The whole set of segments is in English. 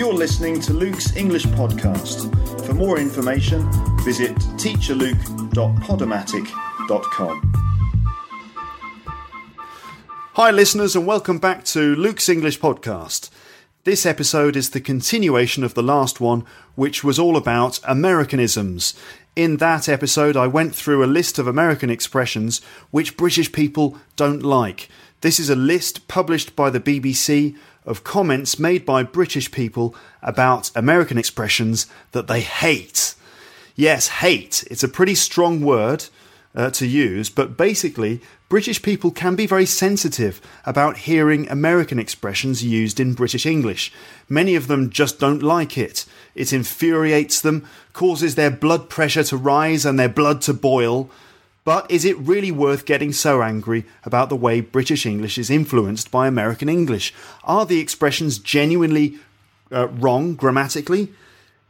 You're listening to Luke's English Podcast. For more information, visit teacherluke.podomatic.com. Hi, listeners, and welcome back to Luke's English Podcast. This episode is the continuation of the last one, which was all about Americanisms. In that episode, I went through a list of American expressions which British people don't like. This is a list published by the BBC of comments made by British people about American expressions that they hate. Yes, hate. It's a pretty strong word uh, to use, but basically, British people can be very sensitive about hearing American expressions used in British English. Many of them just don't like it. It infuriates them, causes their blood pressure to rise and their blood to boil. But is it really worth getting so angry about the way British English is influenced by American English? Are the expressions genuinely uh, wrong grammatically?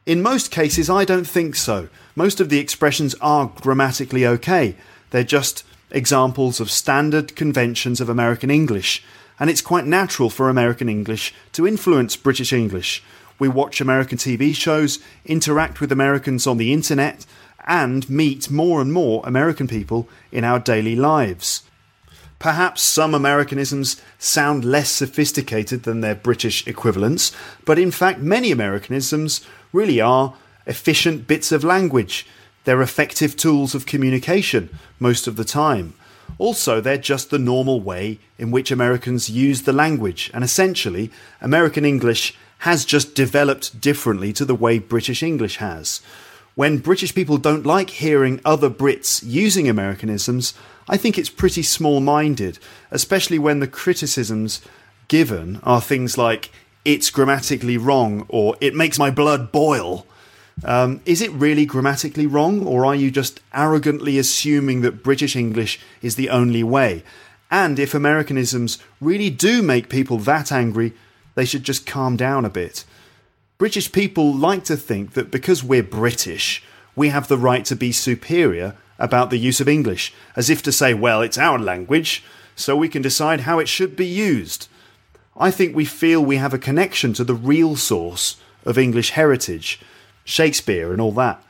In most cases, I don't think so. Most of the expressions are grammatically okay. They're just examples of standard conventions of American English, and it's quite natural for American English to influence British English. We watch American TV shows, interact with Americans on the internet, and meet more and more American people in our daily lives. Perhaps some Americanisms sound less sophisticated than their British equivalents, but in fact, many Americanisms really are efficient bits of language. They're effective tools of communication most of the time. Also, they're just the normal way in which Americans use the language, and essentially, American English has just developed differently to the way British English has. When British people don't like hearing other Brits using Americanisms, I think it's pretty small minded, especially when the criticisms given are things like, it's grammatically wrong, or it makes my blood boil. Um, is it really grammatically wrong, or are you just arrogantly assuming that British English is the only way? And if Americanisms really do make people that angry, they should just calm down a bit. British people like to think that because we're British, we have the right to be superior about the use of English, as if to say, well, it's our language, so we can decide how it should be used. I think we feel we have a connection to the real source of English heritage, Shakespeare and all that.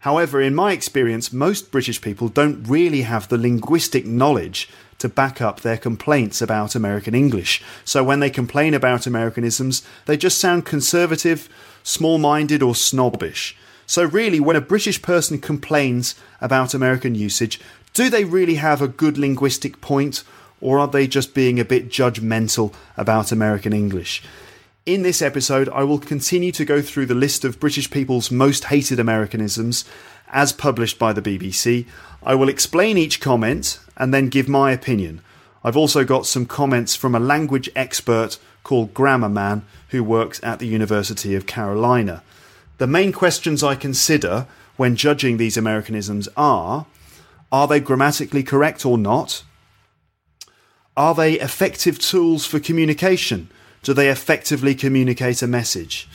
However, in my experience, most British people don't really have the linguistic knowledge to back up their complaints about American English. So when they complain about Americanisms, they just sound conservative, small minded, or snobbish. So, really, when a British person complains about American usage, do they really have a good linguistic point, or are they just being a bit judgmental about American English? In this episode, I will continue to go through the list of British people's most hated Americanisms as published by the BBC. I will explain each comment and then give my opinion. I've also got some comments from a language expert called Grammar Man who works at the University of Carolina. The main questions I consider when judging these Americanisms are are they grammatically correct or not? Are they effective tools for communication? Do they effectively communicate a message?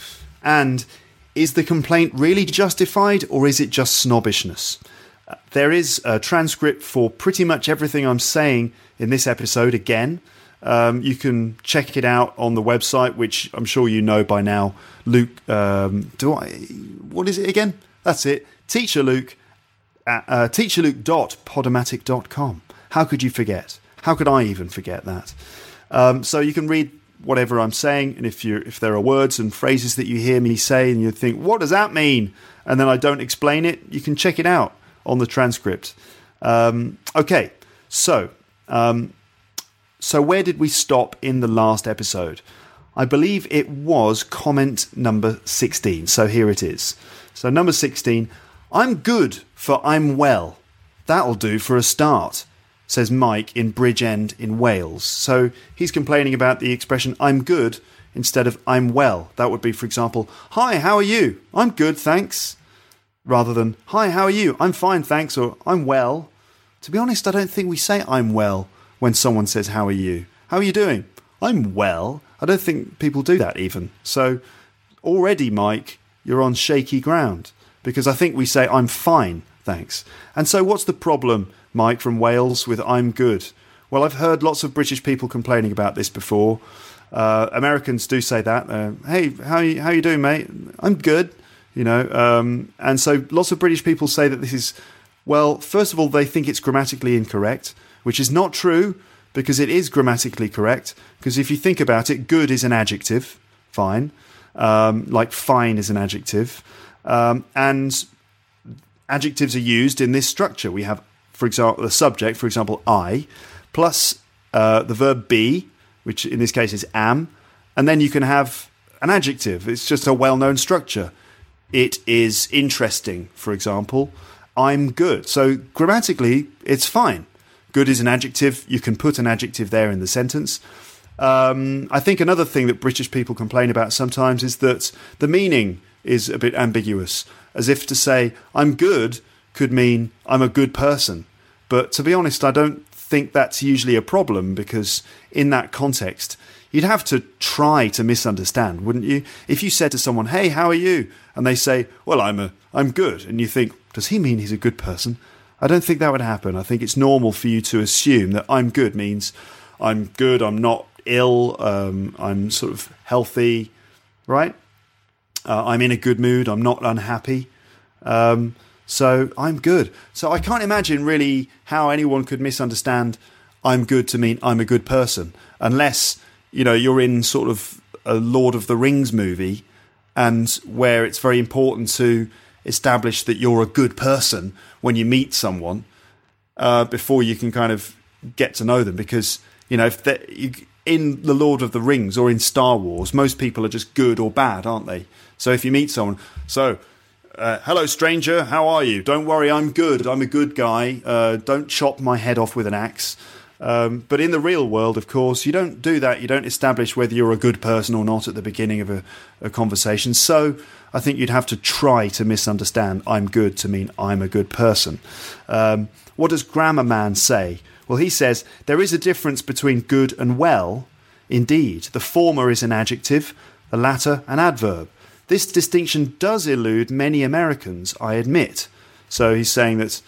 And is the complaint really justified or is it just snobbishness? There is a transcript for pretty much everything I'm saying in this episode again. Um, you can check it out on the website, which I'm sure you know by now. Luke, um, do I? What is it again? That's it. Teacher Luke, uh, uh, teacherluke.podomatic.com. How could you forget? How could I even forget that? Um, so you can read whatever I'm saying, and if you if there are words and phrases that you hear me say and you think, what does that mean? And then I don't explain it, you can check it out on the transcript. Um, okay, so um, so where did we stop in the last episode? I believe it was comment number 16. So here it is. So number 16, I'm good for I'm well. That'll do for a start. says Mike in Bridgend in Wales. So he's complaining about the expression I'm good instead of I'm well. That would be, for example, Hi, how are you? I'm good, thanks. Rather than Hi, how are you? I'm fine, thanks, or I'm well. To be honest, I don't think we say I'm well when someone says How are you? How are you doing? I'm well. I don't think people do that even. So already, Mike, you're on shaky ground because I think we say I'm fine, thanks. And so what's the problem Mike from Wales with I'm good. Well, I've heard lots of British people complaining about this before. Uh, Americans do say that. Uh, hey, how you, how you doing, mate? I'm good. You know, um, and so lots of British people say that this is well. First of all, they think it's grammatically incorrect, which is not true because it is grammatically correct. Because if you think about it, good is an adjective, fine. Um, like fine is an adjective, um, and adjectives are used in this structure. We have for example, the subject, for example, I, plus uh, the verb be, which in this case is am, and then you can have an adjective. It's just a well known structure. It is interesting, for example. I'm good. So grammatically, it's fine. Good is an adjective. You can put an adjective there in the sentence. Um, I think another thing that British people complain about sometimes is that the meaning is a bit ambiguous, as if to say, I'm good could mean I'm a good person. But to be honest, I don't think that's usually a problem because in that context, you'd have to try to misunderstand, wouldn't you? If you said to someone, "Hey, how are you?" and they say, "Well, I'm a I'm good." And you think, "Does he mean he's a good person?" I don't think that would happen. I think it's normal for you to assume that I'm good means I'm good, I'm not ill, um, I'm sort of healthy, right? Uh, I'm in a good mood, I'm not unhappy. Um, so I'm good. So I can't imagine really how anyone could misunderstand I'm good to mean I'm a good person, unless you know you're in sort of a Lord of the Rings movie, and where it's very important to establish that you're a good person when you meet someone uh, before you can kind of get to know them. Because you know if in the Lord of the Rings or in Star Wars, most people are just good or bad, aren't they? So if you meet someone, so uh, hello, stranger. How are you? Don't worry, I'm good. I'm a good guy. Uh, don't chop my head off with an axe. Um, but in the real world, of course, you don't do that. You don't establish whether you're a good person or not at the beginning of a, a conversation. So I think you'd have to try to misunderstand I'm good to mean I'm a good person. Um, what does Grammar Man say? Well, he says there is a difference between good and well. Indeed, the former is an adjective, the latter an adverb. This distinction does elude many Americans, I admit. So he's saying that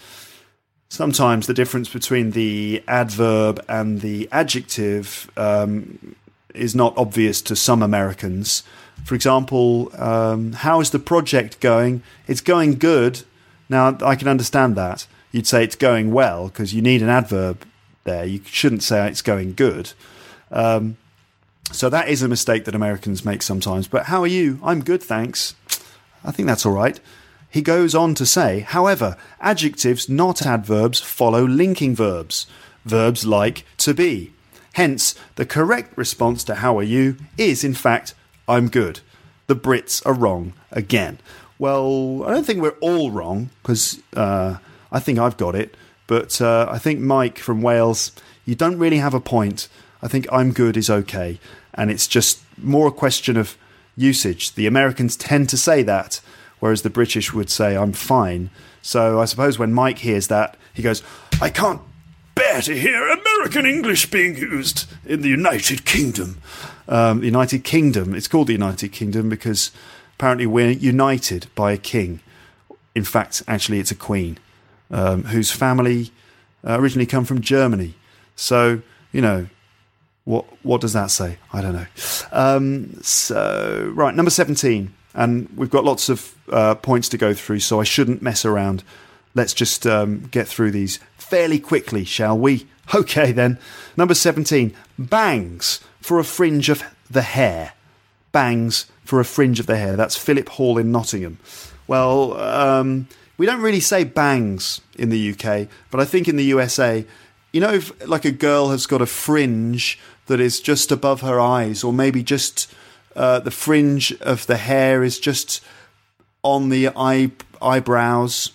sometimes the difference between the adverb and the adjective um, is not obvious to some Americans. For example, um, how is the project going? It's going good. Now, I can understand that. You'd say it's going well because you need an adverb there. You shouldn't say it's going good. Um, so that is a mistake that Americans make sometimes. But how are you? I'm good, thanks. I think that's all right. He goes on to say, however, adjectives, not adverbs, follow linking verbs, verbs like to be. Hence, the correct response to how are you is, in fact, I'm good. The Brits are wrong again. Well, I don't think we're all wrong because uh, I think I've got it. But uh, I think Mike from Wales, you don't really have a point. I think I'm good is okay and it's just more a question of usage. The Americans tend to say that, whereas the British would say, I'm fine. So I suppose when Mike hears that, he goes, I can't bear to hear American English being used in the United Kingdom. Um, the United Kingdom, it's called the United Kingdom because apparently we're united by a king. In fact, actually, it's a queen um, whose family uh, originally come from Germany. So, you know, what what does that say? I don't know. Um, so right, number seventeen, and we've got lots of uh, points to go through, so I shouldn't mess around. Let's just um, get through these fairly quickly, shall we? Okay, then. Number seventeen, bangs for a fringe of the hair. Bangs for a fringe of the hair. That's Philip Hall in Nottingham. Well, um, we don't really say bangs in the UK, but I think in the USA, you know, if like a girl has got a fringe that is just above her eyes, or maybe just uh, the fringe of the hair is just on the eye eyebrows.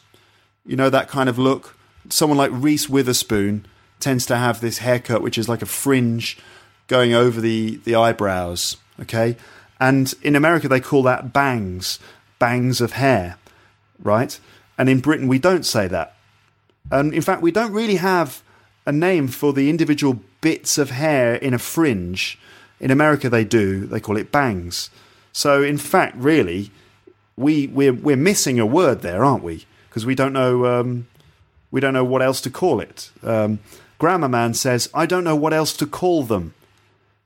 You know that kind of look. Someone like Reese Witherspoon tends to have this haircut, which is like a fringe going over the, the eyebrows. Okay. And in America, they call that bangs, bangs of hair, right? And in Britain, we don't say that. And in fact, we don't really have a name for the individual bits of hair in a fringe. In America, they do. They call it bangs. So, in fact, really, we we're we're missing a word there, aren't we? Because we don't know um, we don't know what else to call it. Um, Grammar Man says, "I don't know what else to call them."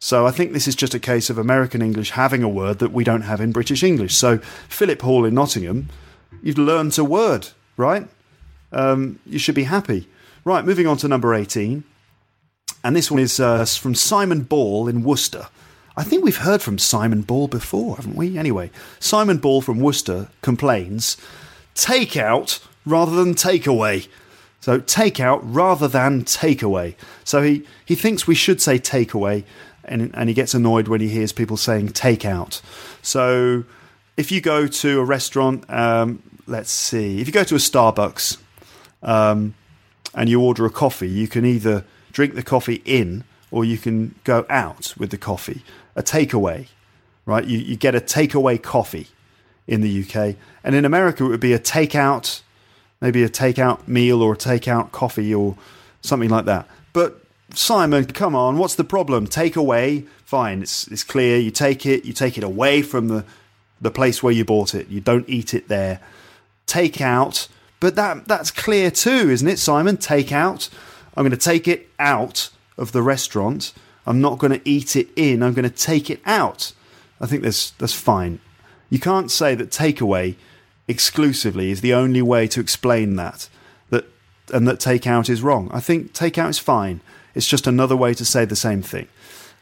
So I think this is just a case of American English having a word that we don't have in British English. So Philip Hall in Nottingham, you've learned a word, right? Um, you should be happy. Right, moving on to number 18. And this one is uh, from Simon Ball in Worcester. I think we've heard from Simon Ball before, haven't we? Anyway, Simon Ball from Worcester complains take out rather than takeaway. So take out rather than takeaway. So he, he thinks we should say takeaway, and, and he gets annoyed when he hears people saying take out. So if you go to a restaurant, um, let's see, if you go to a Starbucks um, and you order a coffee, you can either drink the coffee in or you can go out with the coffee. A takeaway, right? You, you get a takeaway coffee in the UK. And in America, it would be a takeout, maybe a takeout meal or a takeout coffee or something like that. But Simon, come on, what's the problem? Take away, fine, it's, it's clear. You take it, you take it away from the, the place where you bought it. You don't eat it there. Take out, but that that's clear too, isn't it, Simon? Take out. I'm going to take it out of the restaurant. I'm not going to eat it in. I'm going to take it out. I think that's that's fine. You can't say that takeaway exclusively is the only way to explain that. That and that takeout is wrong. I think takeout is fine. It's just another way to say the same thing.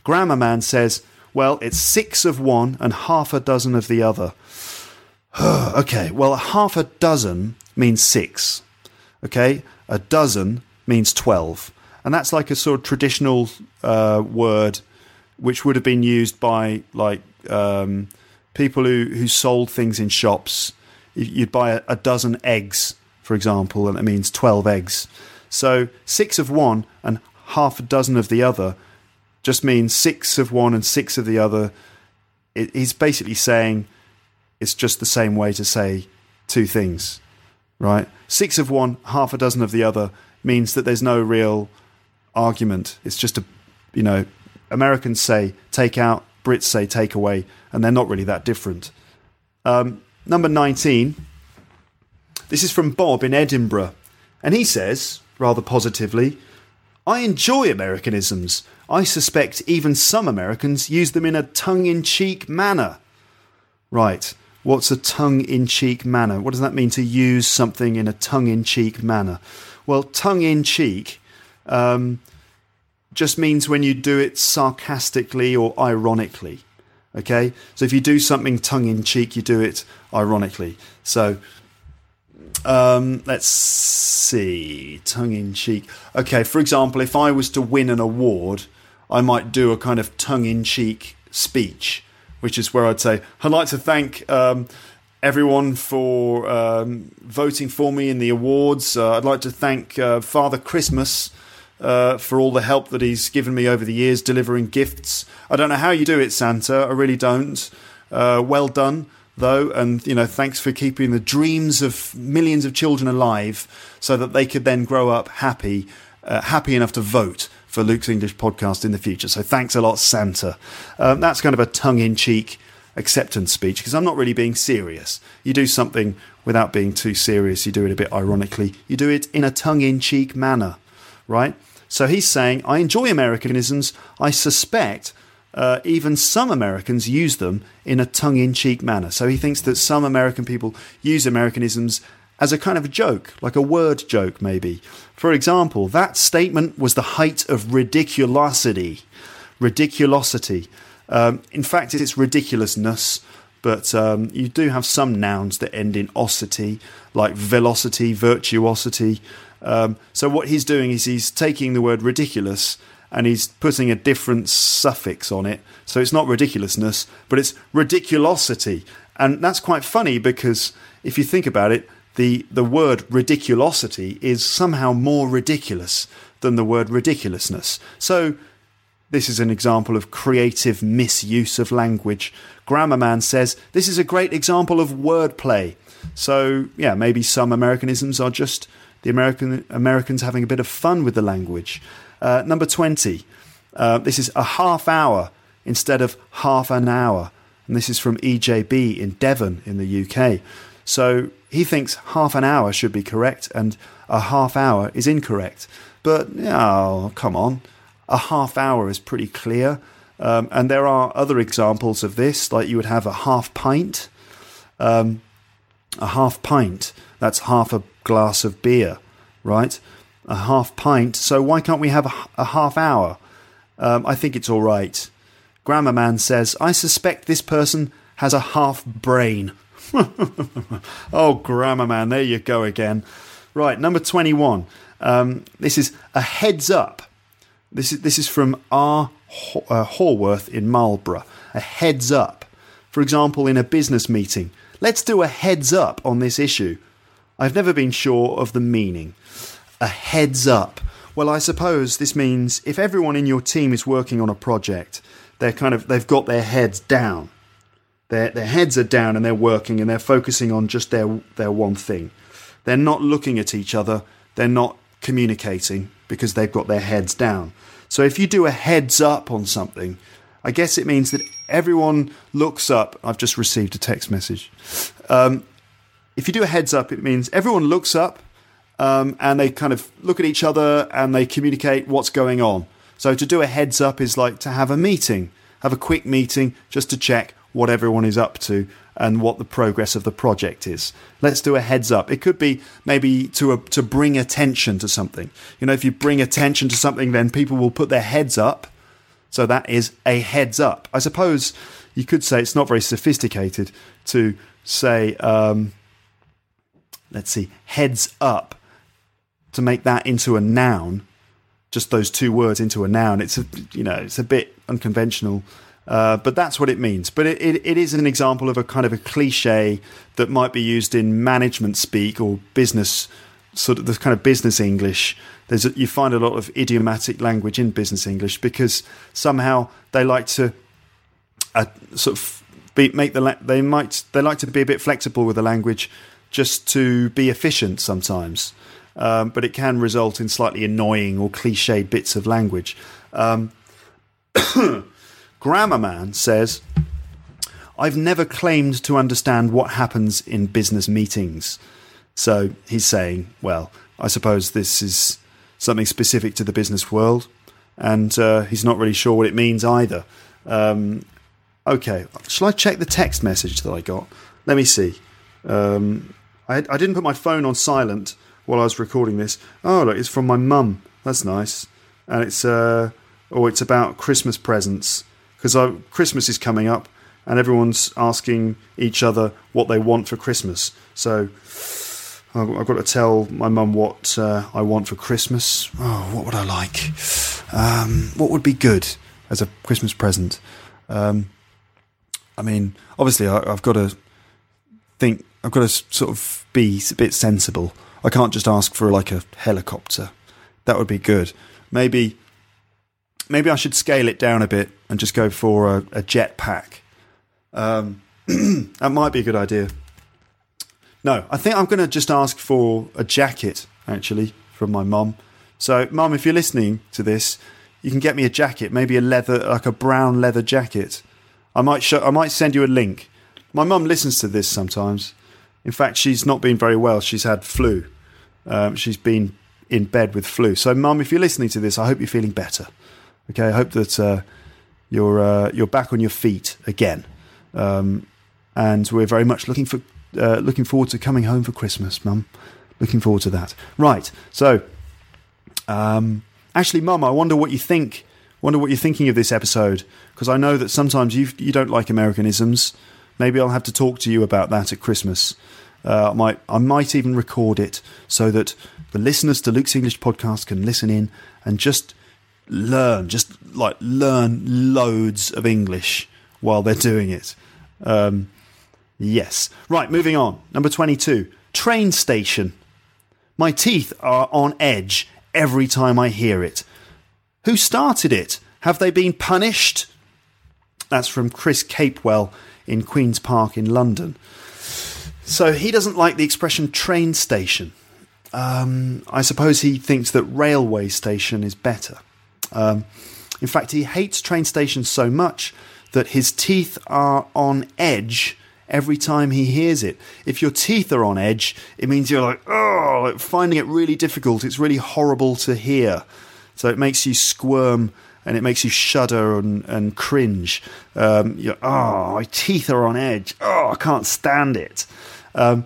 Grammar Man says, well, it's six of one and half a dozen of the other. okay, well, half a dozen means six. Okay, a dozen means 12. And that's like a sort of traditional uh, word which would have been used by like um, people who, who sold things in shops. You'd buy a, a dozen eggs, for example, and it means 12 eggs. So six of one and half a dozen of the other just means six of one and six of the other. It, he's basically saying it's just the same way to say two things, right? Six of one, half a dozen of the other means that there's no real argument. It's just a, you know, Americans say take out, Brits say take away, and they're not really that different. Um, number 19. This is from Bob in Edinburgh. And he says, rather positively, I enjoy Americanisms. I suspect even some Americans use them in a tongue in cheek manner. Right. What's a tongue in cheek manner? What does that mean to use something in a tongue in cheek manner? Well, tongue in cheek um, just means when you do it sarcastically or ironically. Okay? So if you do something tongue in cheek, you do it ironically. So um, let's see, tongue in cheek. Okay, for example, if I was to win an award, I might do a kind of tongue in cheek speech, which is where I'd say, I'd like to thank um, everyone for um, voting for me in the awards. Uh, I'd like to thank uh, Father Christmas. Uh, for all the help that he's given me over the years delivering gifts. I don't know how you do it, Santa. I really don't. Uh, well done though, and you know, thanks for keeping the dreams of millions of children alive, so that they could then grow up happy, uh, happy enough to vote for Luke's English podcast in the future. So thanks a lot, Santa. Um, that's kind of a tongue-in-cheek acceptance speech because I'm not really being serious. You do something without being too serious. You do it a bit ironically. You do it in a tongue-in-cheek manner, right? So he's saying, I enjoy Americanisms. I suspect uh, even some Americans use them in a tongue in cheek manner. So he thinks that some American people use Americanisms as a kind of a joke, like a word joke, maybe. For example, that statement was the height of ridiculosity. Ridiculosity. Um, in fact, it's ridiculousness, but um, you do have some nouns that end in osity, like velocity, virtuosity. Um, so what he's doing is he's taking the word ridiculous and he's putting a different suffix on it. So it's not ridiculousness, but it's ridiculosity. And that's quite funny because if you think about it, the, the word ridiculosity is somehow more ridiculous than the word ridiculousness. So, this is an example of creative misuse of language. Grammarman says this is a great example of wordplay. So, yeah, maybe some Americanisms are just the American Americans having a bit of fun with the language. Uh, number 20. Uh, this is a half hour instead of half an hour. And this is from EJB in Devon in the UK. So he thinks half an hour should be correct and a half hour is incorrect. But, oh, come on. A half hour is pretty clear. Um, and there are other examples of this, like you would have a half pint. Um, a half pint, that's half a glass of beer, right? A half pint. So why can't we have a, a half hour? Um, I think it's all right. Grammar Man says, I suspect this person has a half brain. oh, Grammar Man, there you go again. Right, number 21. Um, this is a heads up. This is, this is from R. Uh, Horworth in Marlborough. A heads up. For example, in a business meeting, let's do a heads up on this issue. I've never been sure of the meaning. A heads up. Well, I suppose this means if everyone in your team is working on a project, they're kind of they've got their heads down. Their their heads are down and they're working and they're focusing on just their their one thing. They're not looking at each other. They're not communicating because they've got their heads down. So if you do a heads up on something, I guess it means that everyone looks up. I've just received a text message. Um, if you do a heads up, it means everyone looks up um, and they kind of look at each other and they communicate what's going on. So to do a heads up is like to have a meeting, have a quick meeting just to check what everyone is up to and what the progress of the project is. Let's do a heads up. It could be maybe to a, to bring attention to something. You know, if you bring attention to something, then people will put their heads up. So that is a heads up. I suppose you could say it's not very sophisticated to say, um, let's see, heads up, to make that into a noun just those two words into a noun. It's a you know it's a bit unconventional, uh, but that's what it means. But it, it, it is an example of a kind of a cliche that might be used in management speak or business sort of the kind of business English. There's a, you find a lot of idiomatic language in business English because somehow they like to uh, sort of be, make the they might they like to be a bit flexible with the language just to be efficient sometimes um, but it can result in slightly annoying or cliched bits of language. Um, Grammarman says, I've never claimed to understand what happens in business meetings. So he's saying, well, I suppose this is something specific to the business world, and uh, he's not really sure what it means either. Um, okay, shall I check the text message that I got? Let me see. Um, I, I, didn't put my phone on silent while I was recording this. Oh, look, it's from my mum. That's nice. And it's uh, oh, it's about Christmas presents because Christmas is coming up, and everyone's asking each other what they want for Christmas. So I've got to tell my mum what uh, I want for Christmas. Oh, what would I like? Um, what would be good as a Christmas present? Um, I mean, obviously, I, have got to think. I've got to sort of be a bit sensible. I can't just ask for like a helicopter. That would be good. Maybe maybe I should scale it down a bit and just go for a, a jetpack. Um, that might be a good idea. No, I think I'm going to just ask for a jacket actually from my mum. So, mum, if you're listening to this, you can get me a jacket, maybe a leather, like a brown leather jacket. I might show, I might send you a link. My mum listens to this sometimes, in fact, she's not been very well. She's had flu. Um, she's been in bed with flu. So, Mum, if you're listening to this, I hope you're feeling better. Okay, I hope that uh, you're uh, you're back on your feet again, um, and we're very much looking for uh, looking forward to coming home for Christmas, Mum. Looking forward to that. Right. So, um, actually, Mum, I wonder what you think. Wonder what you're thinking of this episode because I know that sometimes you you don't like Americanisms. Maybe I'll have to talk to you about that at Christmas. Uh, I might I might even record it so that the listeners to Luke's English podcast can listen in and just learn, just like learn loads of English while they're doing it. Um, yes. Right, moving on. Number 22. Train station. My teeth are on edge every time I hear it. Who started it? Have they been punished? That's from Chris Capewell in Queen's Park in London. So he doesn't like the expression train station. Um, I suppose he thinks that railway station is better. Um, in fact, he hates train stations so much that his teeth are on edge every time he hears it. If your teeth are on edge, it means you're like, oh, finding it really difficult. It's really horrible to hear. So it makes you squirm and it makes you shudder and, and cringe. Um, you're, oh, my teeth are on edge. Oh, I can't stand it. Um,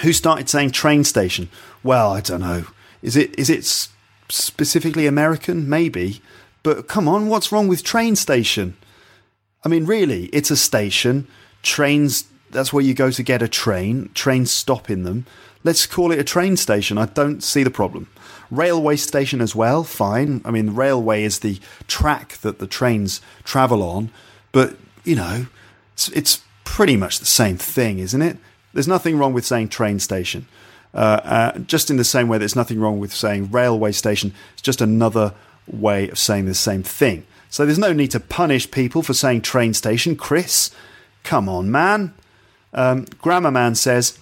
who started saying train station? Well, I don't know. Is it is it specifically American? Maybe. But come on, what's wrong with train station? I mean, really, it's a station. Trains, that's where you go to get a train. Trains stop in them. Let's call it a train station. I don't see the problem. Railway station as well, fine. I mean, the railway is the track that the trains travel on. But, you know, it's, it's pretty much the same thing, isn't it? There's nothing wrong with saying train station. Uh, uh, just in the same way, there's nothing wrong with saying railway station. It's just another way of saying the same thing. So there's no need to punish people for saying train station. Chris, come on, man. Um, Grammar Man says,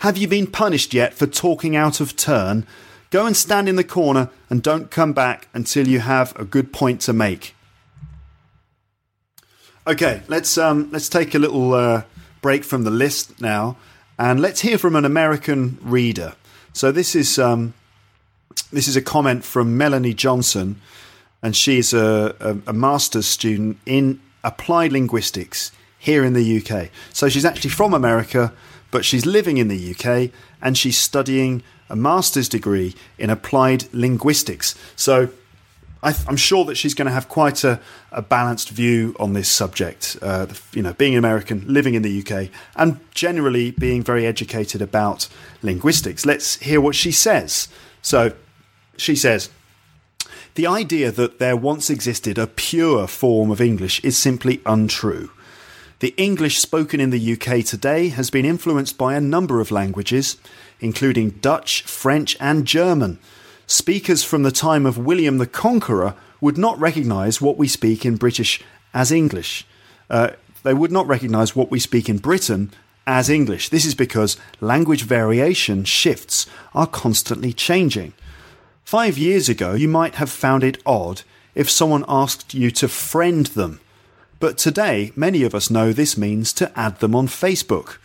Have you been punished yet for talking out of turn? Go and stand in the corner and don't come back until you have a good point to make. Okay, let's um, let's take a little uh, break from the list now, and let's hear from an American reader. So this is um, this is a comment from Melanie Johnson, and she's a, a, a master's student in applied linguistics here in the UK. So she's actually from America, but she's living in the UK and she's studying a master's degree in applied linguistics. So I am sure that she's going to have quite a, a balanced view on this subject. Uh, you know, being an American, living in the UK, and generally being very educated about linguistics. Let's hear what she says. So she says, the idea that there once existed a pure form of English is simply untrue. The English spoken in the UK today has been influenced by a number of languages, including Dutch, French, and German. Speakers from the time of William the Conqueror would not recognise what we speak in British as English. Uh, they would not recognise what we speak in Britain as English. This is because language variation shifts are constantly changing. Five years ago, you might have found it odd if someone asked you to friend them. But today, many of us know this means to add them on Facebook.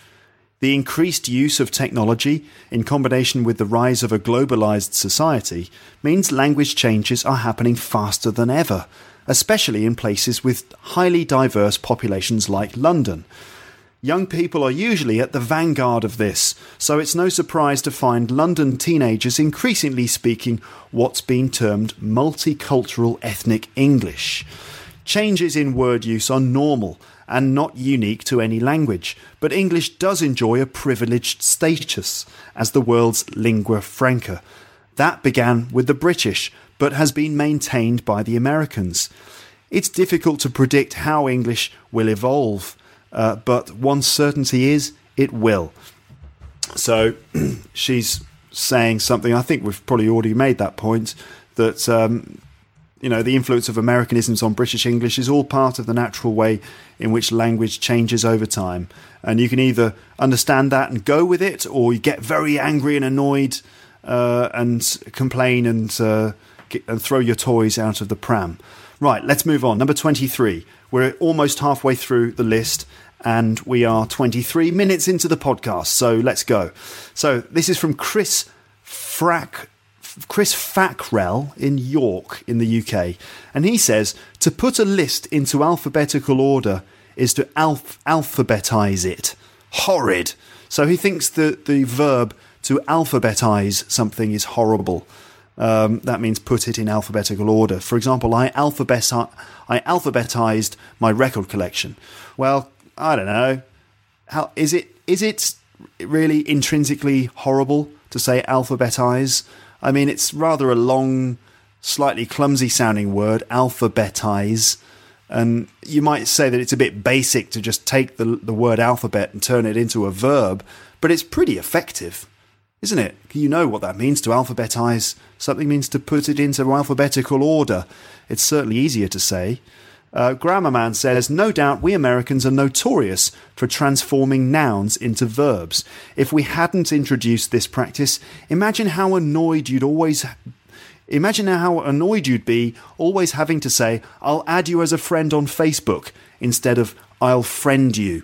The increased use of technology, in combination with the rise of a globalized society, means language changes are happening faster than ever, especially in places with highly diverse populations like London. Young people are usually at the vanguard of this, so it's no surprise to find London teenagers increasingly speaking what's been termed multicultural ethnic English. Changes in word use are normal and not unique to any language, but English does enjoy a privileged status as the world's lingua franca. That began with the British, but has been maintained by the Americans. It's difficult to predict how English will evolve uh, but one certainty is it will. So she's saying something. I think we've probably already made that point that um, you know the influence of Americanisms on British English is all part of the natural way in which language changes over time, and you can either understand that and go with it, or you get very angry and annoyed uh, and complain and uh, get, and throw your toys out of the pram. Right, let's move on. Number twenty-three. We're almost halfway through the list, and we are 23 minutes into the podcast. So let's go. So this is from Chris Frack. Chris Fackrell in York in the UK, and he says to put a list into alphabetical order is to alph- alphabetize it. Horrid. So he thinks that the verb to alphabetize something is horrible. Um, that means put it in alphabetical order. For example, I, I alphabetized my record collection. Well, I don't know. How is it? Is it really intrinsically horrible to say alphabetize? I mean, it's rather a long, slightly clumsy sounding word, alphabetize. And you might say that it's a bit basic to just take the, the word alphabet and turn it into a verb, but it's pretty effective. isn't it? You know what that means to alphabetize. Something means to put it into alphabetical order. It's certainly easier to say. Uh, Grammarman says, No doubt we Americans are notorious for transforming nouns into verbs. If we hadn't introduced this practice, imagine how annoyed you'd always. Imagine how annoyed you'd be always having to say, I'll add you as a friend on Facebook instead of I'll friend you.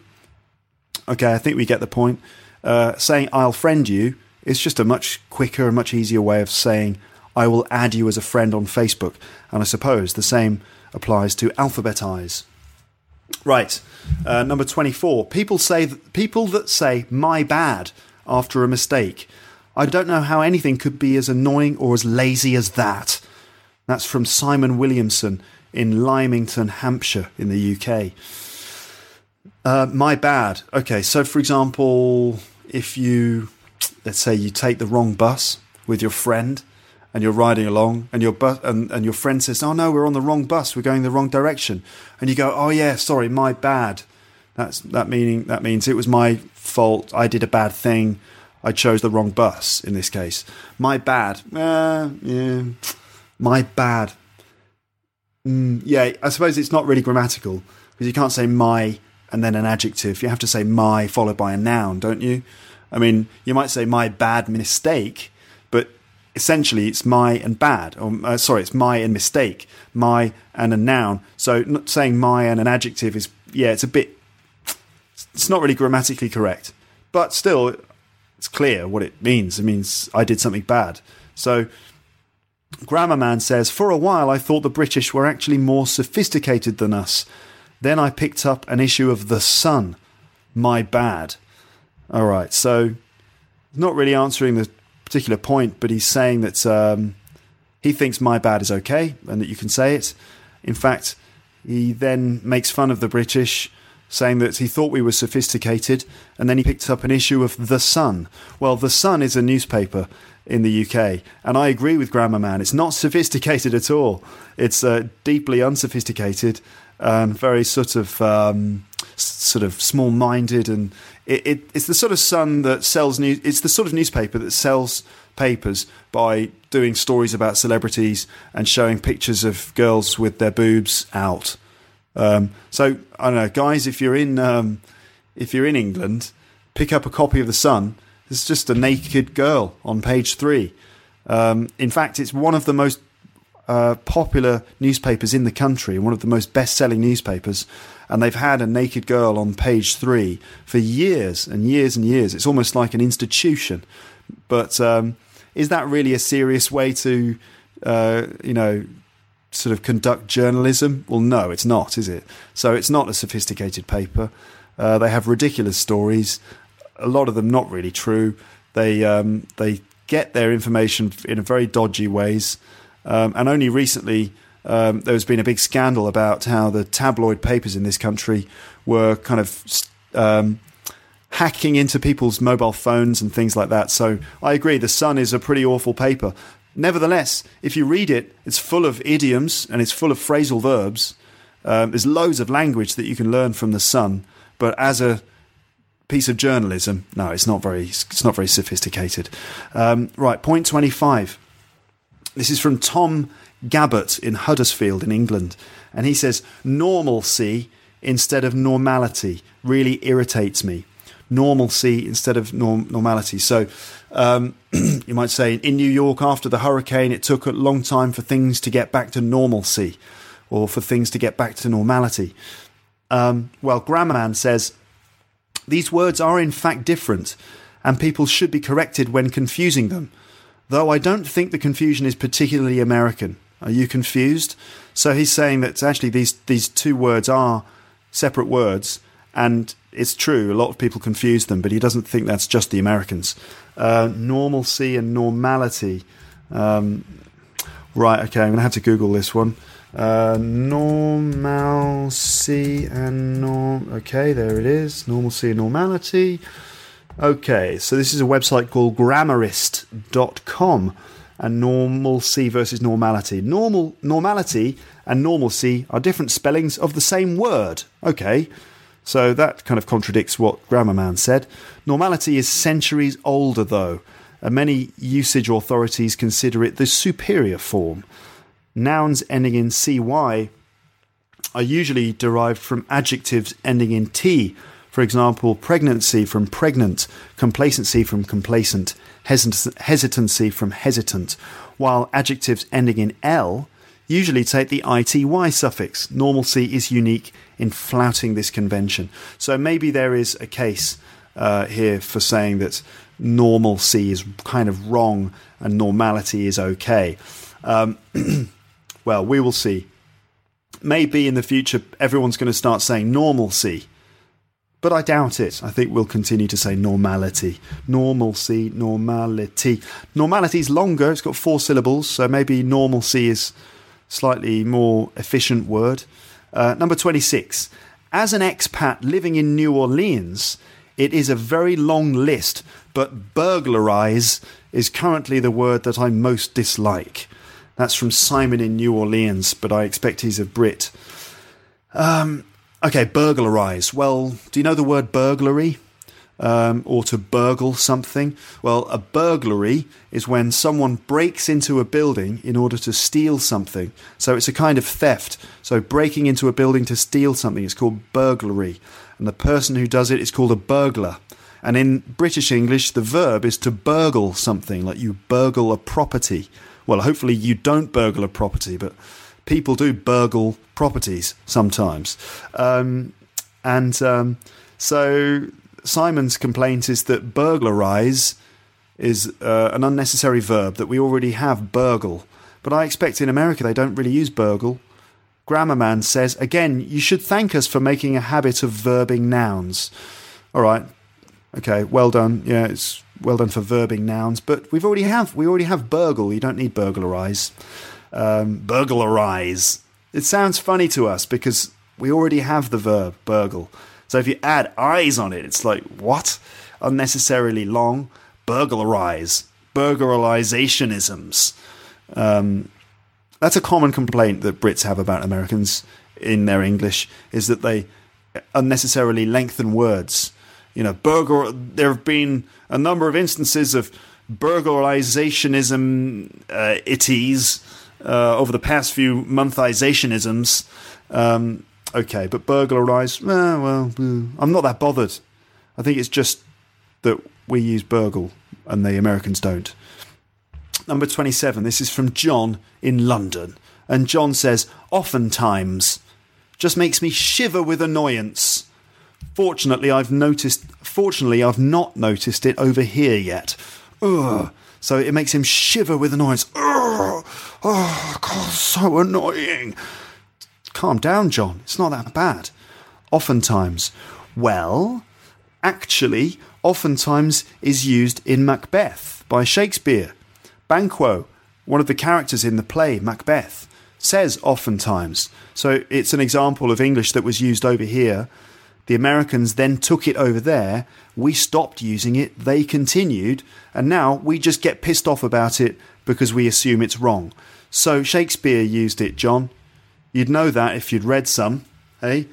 Okay, I think we get the point. Uh, saying I'll friend you is just a much quicker and much easier way of saying I will add you as a friend on Facebook. And I suppose the same applies to alphabetize. Right, uh, number 24. People say that, people that say my bad after a mistake. I don't know how anything could be as annoying or as lazy as that. That's from Simon Williamson in Lymington, Hampshire, in the UK. Uh, my bad. Okay, so for example, if you, let's say you take the wrong bus with your friend and you're riding along and your bus and, and your friend says, "Oh no, we're on the wrong bus. We're going the wrong direction." And you go, "Oh yeah, sorry, my bad." That's that meaning that means it was my fault. I did a bad thing. I chose the wrong bus in this case. My bad. Uh, yeah. My bad. Mm, yeah, I suppose it's not really grammatical because you can't say my and then an adjective. You have to say my followed by a noun, don't you? I mean, you might say my bad mistake, but essentially it's my and bad, or uh, sorry, it's my and mistake, my and a noun. So not saying my and an adjective is yeah, it's a bit, it's not really grammatically correct, but still, it's clear what it means. It means I did something bad. So. Grammarman says, For a while I thought the British were actually more sophisticated than us. Then I picked up an issue of The Sun. My bad. All right, so not really answering the particular point, but he's saying that um, he thinks my bad is okay and that you can say it. In fact, he then makes fun of the British, saying that he thought we were sophisticated, and then he picked up an issue of The Sun. Well, The Sun is a newspaper in the UK, and I agree with Grammar Man. It's not sophisticated at all. It's uh, deeply unsophisticated and very sort of um, sort of small-minded, and it, it, it's the sort of Sun that sells news. It's the sort of newspaper that sells papers by doing stories about celebrities and showing pictures of girls with their boobs out. Um, so I don't know, guys. If you're in um, if you're in England, pick up a copy of the Sun. It's just a naked girl on page three. Um, in fact, it's one of the most uh, popular newspapers in the country, one of the most best-selling newspapers, and they've had a naked girl on page three for years and years and years. It's almost like an institution. But um, is that really a serious way to, uh, you know, sort of conduct journalism? Well, no, it's not, is it? So it's not a sophisticated paper. Uh, they have ridiculous stories. A lot of them not really true. They um, they get their information in very dodgy ways. Um, and only recently, um, there's been a big scandal about how the tabloid papers in this country were kind of um, hacking into people's mobile phones and things like that. So I agree, The Sun is a pretty awful paper. Nevertheless, if you read it, it's full of idioms and it's full of phrasal verbs. Um, there's loads of language that you can learn from The Sun, but as a piece of journalism, no, it's not very, it's not very sophisticated. Um, right, point twenty-five. This is from Tom Gabbert in Huddersfield in England. And he says, normalcy instead of normality really irritates me. Normalcy instead of norm- normality. So um, you might say in New York after the hurricane, it took a long time for things to get back to normalcy or for things to get back to normality. Um, well, Grammarman says these words are in fact different and people should be corrected when confusing them, though I don't think the confusion is particularly American. Are you confused? So he's saying that actually these these two words are separate words, and it's true. A lot of people confuse them, but he doesn't think that's just the Americans. Uh, normalcy and normality. Um, right. Okay. I'm going to have to Google this one. Uh, normalcy and norm. Okay, there it is. Normalcy and normality. Okay, so this is a website called grammarist.com and normalcy versus normality. Normal normality and normalcy are different spellings of the same word. Okay. So that kind of contradicts what Grammarman said. Normality is centuries older though, and many usage authorities consider it the superior form. Nouns ending in cy are usually derived from adjectives ending in t. For example, pregnancy from pregnant, complacency from complacent, hesitancy from hesitant, while adjectives ending in l usually take the ity suffix. Normalcy is unique in flouting this convention. So maybe there is a case uh, here for saying that normalcy is kind of wrong and normality is okay. Um, well, we will see. Maybe in the future everyone's going to start saying normalcy. But I doubt it. I think we'll continue to say normality. Normalcy, normality. Normality is longer, it's got four syllables, so maybe normalcy is slightly more efficient word. Uh, number 26. As an expat living in New Orleans, it is a very long list, but burglarize is currently the word that I most dislike. That's from Simon in New Orleans, but I expect he's a Brit. Um, okay, burglarize. Well, do you know the word burglary? Um, or to burgle something. Well, a burglary is when someone breaks into a building in order to steal something. So it's a kind of theft. So breaking into a building to steal something is called burglary. And the person who does it is called a burglar. And in British English, the verb is to burgle something, like you burgle a property. Well, hopefully you don't burgle a property, but people do burgle properties sometimes. Um, and um, so Simon's complaint is that burglarize is uh, an unnecessary verb, that we already have burgle. But I expect in America they don't really use burgle. Grammar Man says, again, you should thank us for making a habit of verbing nouns. All right. Okay, well done. Yeah, it's well done for verbing nouns, but we've already have we already have burgle. You don't need burglarize. Um, burglarize. It sounds funny to us because we already have the verb burgle. So if you add eyes on it, it's like, what? Unnecessarily long. Burglarize. Burglarizationisms. Um, that's a common complaint that Brits have about Americans in their English, is that they unnecessarily lengthen words. You know, burger. There have been a number of instances of burglarizationism uh, itties uh, over the past few monthizationisms. Um, okay, but burglarize, eh, well, I'm not that bothered. I think it's just that we use burgle and the Americans don't. Number 27, this is from John in London. And John says, oftentimes, just makes me shiver with annoyance. Fortunately, I've noticed, fortunately, I've not noticed it over here yet. Ugh. So it makes him shiver with annoyance. Ugh. Oh, God, so annoying calm down, John. It's not that bad. Oftentimes. Well, actually, oftentimes is used in Macbeth by Shakespeare. Banquo, one of the characters in the play Macbeth, says oftentimes. So it's an example of English that was used over here. The Americans then took it over there. We stopped using it. They continued. And now we just get pissed off about it because we assume it's wrong. So Shakespeare used it, John. You'd know that if you'd read some, eh?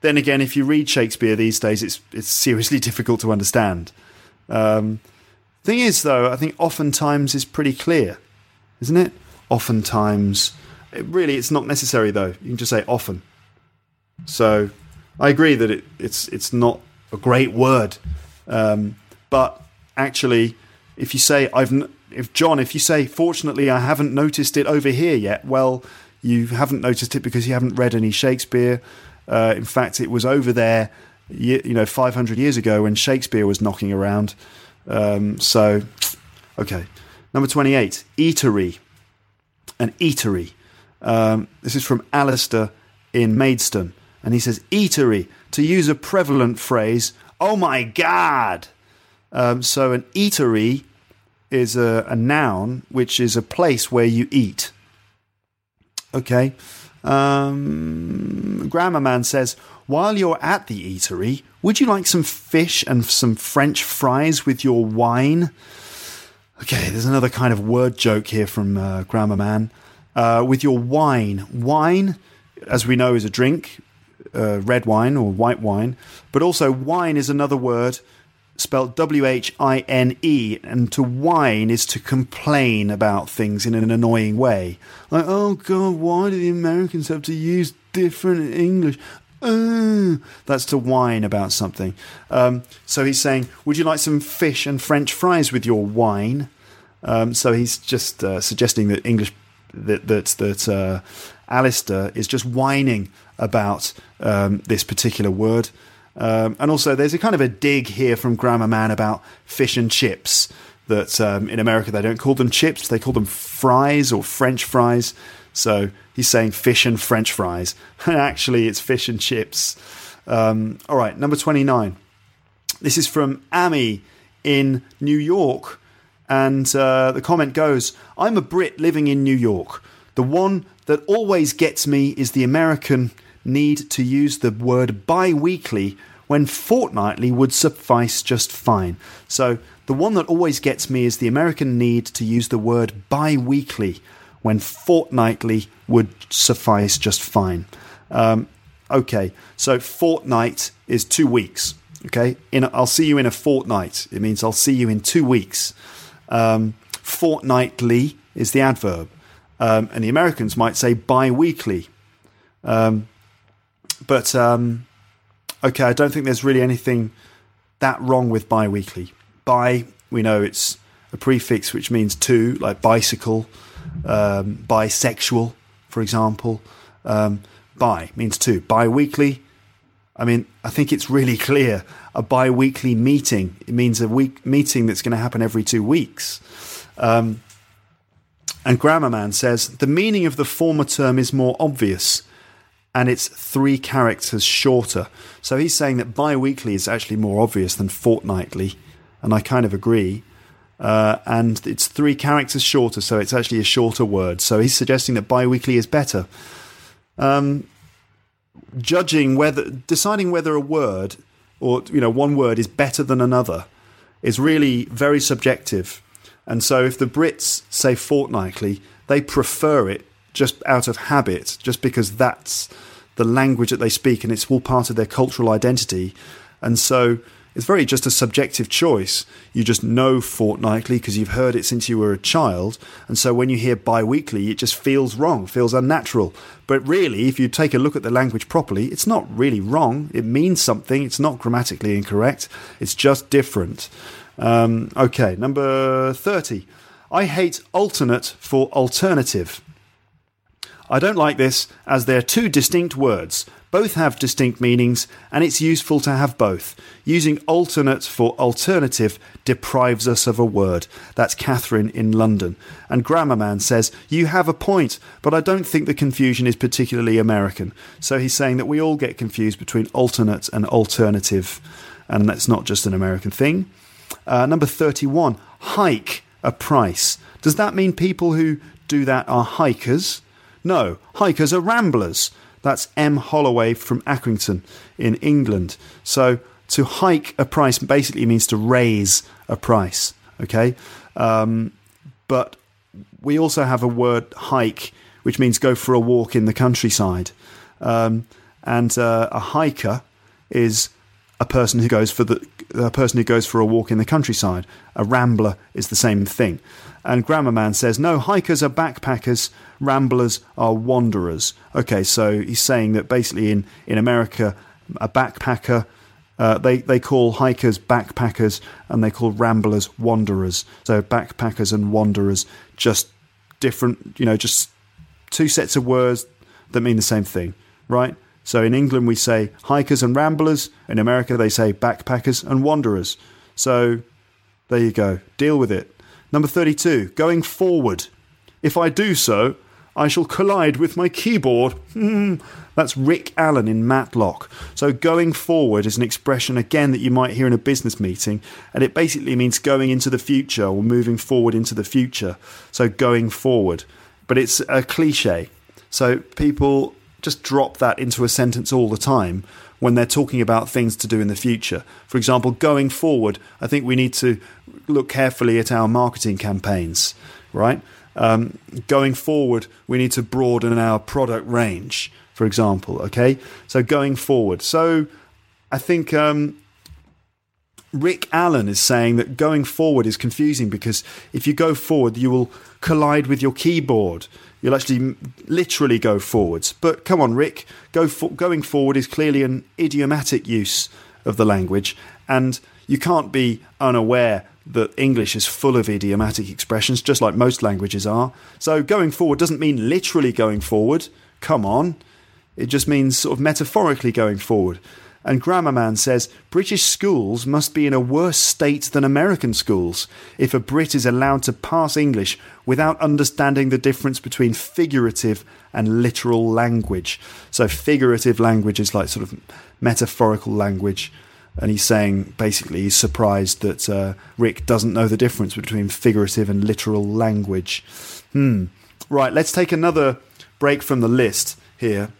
Then again, if you read Shakespeare these days, it's it's seriously difficult to understand. Um, thing is, though, I think oftentimes is pretty clear, isn't it? Oftentimes, it really, it's not necessary though. You can just say often. So, I agree that it, it's it's not a great word, um, but actually, if you say I've, if John, if you say fortunately I haven't noticed it over here yet, well, you haven't noticed it because you haven't read any Shakespeare. Uh, in fact, it was over there, you, know, 500 years ago when Shakespeare was knocking around. Um, so, okay. Number 28, eatery. An eatery. Um, this is from Alistair in Maidstone. And he says, eatery, to use a prevalent phrase, oh my God. Um, so, an eatery is a, a noun which is a place where you eat. Okay. Um, Man says, while you're at the eatery, would you like some fish and some French fries with your wine? Okay, there's another kind of word joke here from uh, Grammar Man. Uh, with your wine. Wine, as we know, is a drink, uh, red wine or white wine, but also wine is another word spelled W H I N E, and to whine is to complain about things in an annoying way. Like, oh God, why do the Americans have to use different English? Uh, that's to whine about something. Um, so he's saying, Would you like some fish and French fries with your wine? Um, so he's just uh, suggesting that English that that that uh, Alistair is just whining about um, this particular word. Um, and also, there's a kind of a dig here from Grammar Man about fish and chips. That um, in America they don't call them chips; they call them fries or French fries. So he's saying fish and French fries. And actually, it's fish and chips. Um, all right, number 29. This is from Amy in New York. And uh, the comment goes I'm a Brit living in New York. The one that always gets me is the American need to use the word bi weekly when fortnightly would suffice just fine. So, the one that always gets me is the American need to use the word bi weekly when fortnightly would suffice just fine. Um, okay, so fortnight is two weeks. Okay, in a, I'll see you in a fortnight. It means I'll see you in two weeks. Um, fortnightly is the adverb, um, and the Americans might say bi-weekly. Um, but um, okay, I don't think there's really anything that wrong with bi-weekly. Bi, we know it's a prefix which means two, like bicycle, um, bisexual, for example. Um, bi means two. Bi-weekly. I mean, I think it's really clear. A bi-weekly meeting. It means a week meeting that's going to happen every two weeks. Um, and Grammarman says the meaning of the former term is more obvious and it's three characters shorter. So he's saying that bi weekly is actually more obvious than fortnightly, and I kind of agree. Uh, and it's three characters shorter, so it's actually a shorter word. So he's suggesting that bi weekly is better. Um, judging whether, deciding whether a word or you know one word is better than another is really very subjective. And so if the Brits say fortnightly, they prefer it just out of habit, just because that's the language that they speak and it's all part of their cultural identity. And so it's very just a subjective choice. You just know fortnightly because you've heard it since you were a child. And so when you hear bi weekly, it just feels wrong, feels unnatural. But really, if you take a look at the language properly, it's not really wrong. It means something, it's not grammatically incorrect, it's just different. Um, okay, number 30. I hate alternate for alternative. I don't like this as they're two distinct words. Both have distinct meanings, and it's useful to have both. Using alternate for alternative deprives us of a word. That's Catherine in London. And Grammar Man says, You have a point, but I don't think the confusion is particularly American. So he's saying that we all get confused between alternate and alternative, and that's not just an American thing. Uh, number 31, hike a price. Does that mean people who do that are hikers? No, hikers are ramblers. That's M. Holloway from Accrington in England. So to hike a price basically means to raise a price. Okay, um, but we also have a word hike, which means go for a walk in the countryside. Um, and uh, a hiker is a person who goes for the a person who goes for a walk in the countryside. A rambler is the same thing. And Grammarman says, no, hikers are backpackers, ramblers are wanderers. Okay, so he's saying that basically in, in America, a backpacker, uh, they, they call hikers backpackers and they call ramblers wanderers. So backpackers and wanderers, just different, you know, just two sets of words that mean the same thing, right? So in England, we say hikers and ramblers. In America, they say backpackers and wanderers. So there you go. Deal with it. Number 32, going forward. If I do so, I shall collide with my keyboard. Hmm. That's Rick Allen in Matlock. So, going forward is an expression again that you might hear in a business meeting, and it basically means going into the future or moving forward into the future. So, going forward. But it's a cliche. So, people just drop that into a sentence all the time when they're talking about things to do in the future. For example, going forward, I think we need to look carefully at our marketing campaigns, right? Um, going forward, we need to broaden our product range, for example, okay? So, going forward. So, I think um, Rick Allen is saying that going forward is confusing because if you go forward, you will collide with your keyboard. You'll actually literally go forwards. But come on, Rick, go for, going forward is clearly an idiomatic use of the language, and you can't be unaware that English is full of idiomatic expressions, just like most languages are. So going forward doesn't mean literally going forward. Come on. It just means sort of metaphorically going forward. And Grammarman says British schools must be in a worse state than American schools if a Brit is allowed to pass English without understanding the difference between figurative and literal language. So, figurative language is like sort of metaphorical language. And he's saying basically he's surprised that uh, Rick doesn't know the difference between figurative and literal language. Hmm. Right, let's take another break from the list here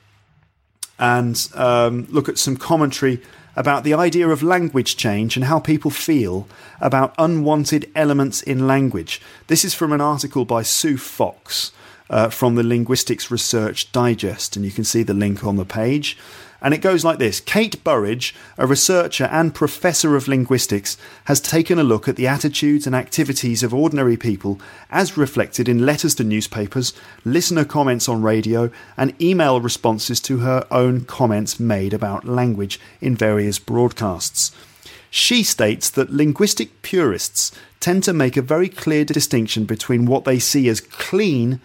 and um, look at some commentary about the idea of language change and how people feel about unwanted elements in language. This is from an article by Sue Fox uh, from the Linguistics Research Digest, and you can see the link on the page. And it goes like this Kate Burridge, a researcher and professor of linguistics, has taken a look at the attitudes and activities of ordinary people as reflected in letters to newspapers, listener comments on radio, and email responses to her own comments made about language in various broadcasts. She states that linguistic purists tend to make a very clear distinction between what they see as clean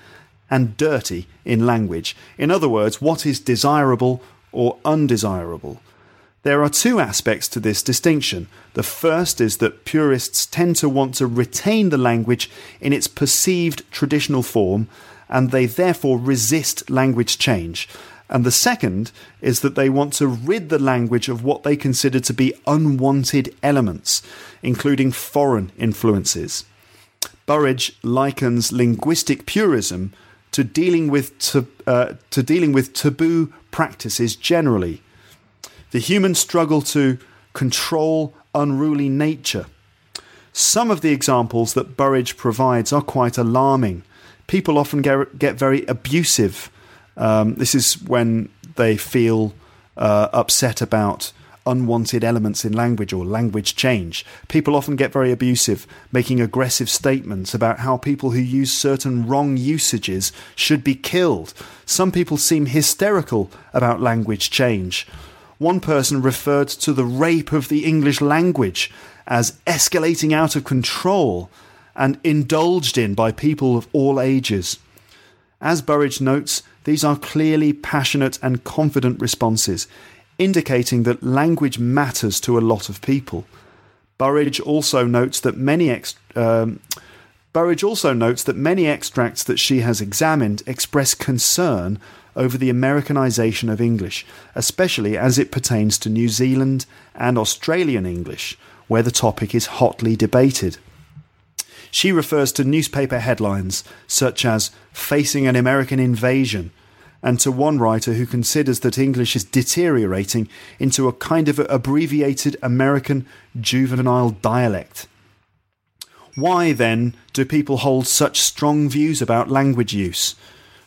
and dirty in language. In other words, what is desirable or undesirable. There are two aspects to this distinction. The first is that purists tend to want to retain the language in its perceived traditional form, and they therefore resist language change. And the second is that they want to rid the language of what they consider to be unwanted elements, including foreign influences. Burridge likens linguistic purism to dealing with to, uh, to dealing with taboo practices generally. The human struggle to control unruly nature. Some of the examples that Burridge provides are quite alarming. People often get, get very abusive. Um, this is when they feel uh, upset about unwanted elements in language or language change. People often get very abusive, making aggressive statements about how people who use certain wrong usages should be killed. Some people seem hysterical about language change. One person referred to the rape of the English language as escalating out of control and indulged in by people of all ages. As Burridge notes, these are clearly passionate and confident responses indicating that language matters to a lot of people. Burridge also notes that many ex- um, Burridge also notes that many extracts that she has examined express concern over the Americanization of English, especially as it pertains to New Zealand and Australian English, where the topic is hotly debated. She refers to newspaper headlines such as Facing an American Invasion and to one writer who considers that English is deteriorating into a kind of abbreviated American juvenile dialect. Why, then, do people hold such strong views about language use?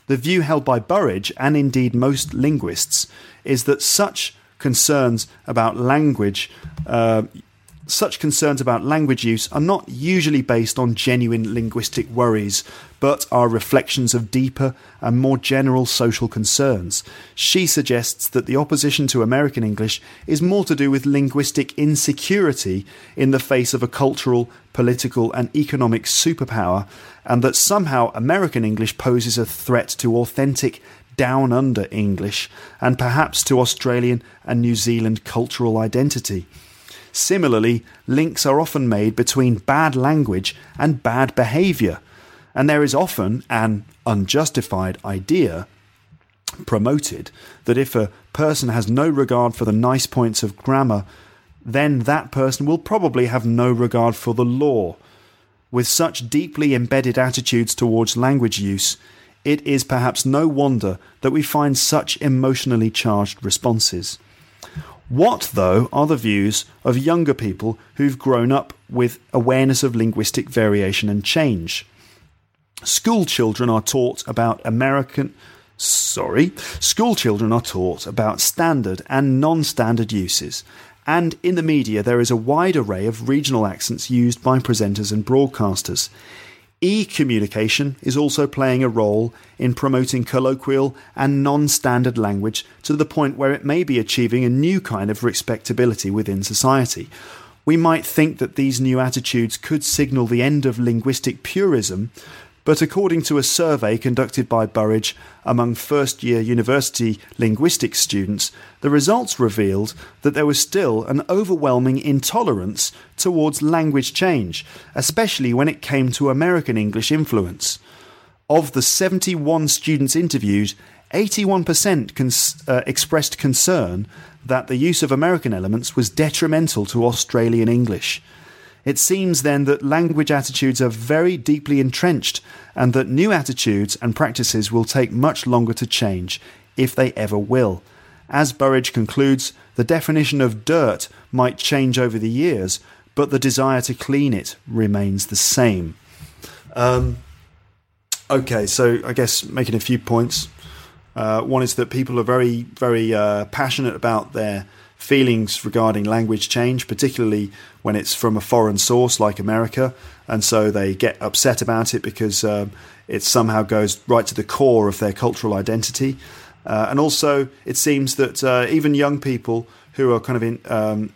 The view held by Burridge, and indeed most linguists, is that such concerns about language uh, such concerns about language use are not usually based on genuine linguistic worries, but are reflections of deeper and more general social concerns. She suggests that the opposition to American English is more to do with linguistic insecurity in the face of a cultural, political, and economic superpower, and that somehow American English poses a threat to authentic down under English and perhaps to Australian and New Zealand cultural identity. Similarly, links are often made between bad language and bad behaviour, and there is often an unjustified idea promoted that if a person has no regard for the nice points of grammar, then that person will probably have no regard for the law. With such deeply embedded attitudes towards language use, it is perhaps no wonder that we find such emotionally charged responses. What, though, are the views of younger people who've grown up with awareness of linguistic variation and change? School children are taught about American. Sorry, school children are taught about standard and non standard uses, and in the media there is a wide array of regional accents used by presenters and broadcasters. E communication is also playing a role in promoting colloquial and non standard language to the point where it may be achieving a new kind of respectability within society. We might think that these new attitudes could signal the end of linguistic purism, but according to a survey conducted by Burridge among first year university linguistics students, the results revealed that there was still an overwhelming intolerance towards language change, especially when it came to American English influence. Of the 71 students interviewed, 81% cons- uh, expressed concern that the use of American elements was detrimental to Australian English. It seems then that language attitudes are very deeply entrenched and that new attitudes and practices will take much longer to change, if they ever will. As Burridge concludes, the definition of dirt might change over the years, but the desire to clean it remains the same. Um, okay, so I guess making a few points. Uh, one is that people are very, very uh, passionate about their feelings regarding language change, particularly when it's from a foreign source like America, and so they get upset about it because um, it somehow goes right to the core of their cultural identity. Uh, and also, it seems that uh, even young people who are kind of in, um,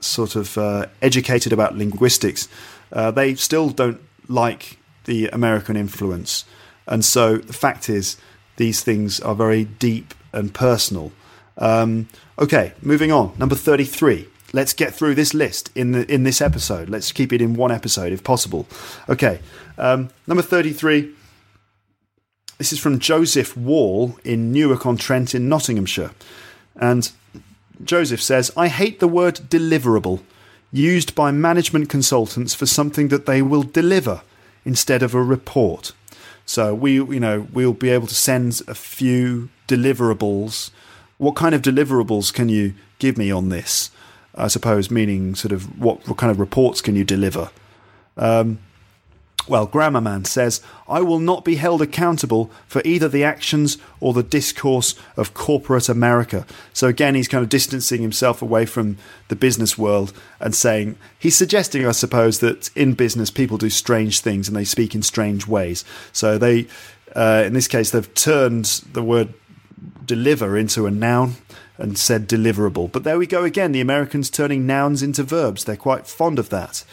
sort of uh, educated about linguistics, uh, they still don't like the American influence. And so the fact is, these things are very deep and personal. Um, okay, moving on. Number 33. Let's get through this list in the in this episode. Let's keep it in one episode if possible. Okay, um, number 33. This is from Joseph Wall in Newark on Trent in Nottinghamshire. And Joseph says, I hate the word deliverable used by management consultants for something that they will deliver instead of a report. So we, you know, we'll be able to send a few deliverables. What kind of deliverables can you give me on this? I suppose meaning sort of what, what kind of reports can you deliver? Um, well, Grammarman says, I will not be held accountable for either the actions or the discourse of corporate America. So again, he's kind of distancing himself away from the business world and saying, he's suggesting, I suppose, that in business people do strange things and they speak in strange ways. So they, uh, in this case, they've turned the word deliver into a noun and said deliverable. But there we go again, the Americans turning nouns into verbs. They're quite fond of that.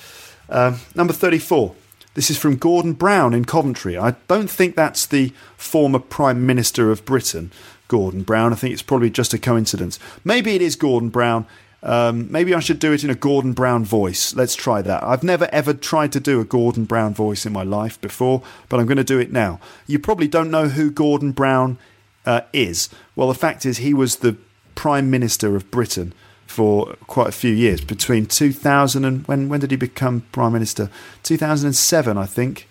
Uh, number 34. This is from Gordon Brown in Coventry. I don't think that's the former Prime Minister of Britain, Gordon Brown. I think it's probably just a coincidence. Maybe it is Gordon Brown. Um, maybe I should do it in a Gordon Brown voice. Let's try that. I've never ever tried to do a Gordon Brown voice in my life before, but I'm going to do it now. You probably don't know who Gordon Brown uh, is. Well, the fact is, he was the Prime Minister of Britain for quite a few years between 2000 and when when did he become prime minister? 2007 i think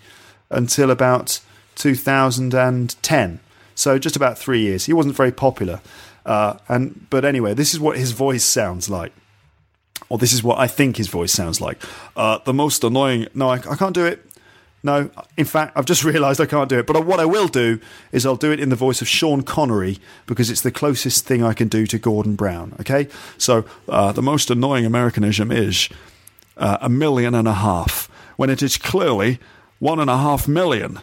until about 2010 so just about 3 years. He wasn't very popular. Uh, and but anyway this is what his voice sounds like. Or this is what i think his voice sounds like. Uh, the most annoying no I, I can't do it no, in fact, I've just realised I can't do it. But what I will do is I'll do it in the voice of Sean Connery because it's the closest thing I can do to Gordon Brown. Okay, so uh, the most annoying Americanism is uh, a million and a half when it is clearly one and a half million.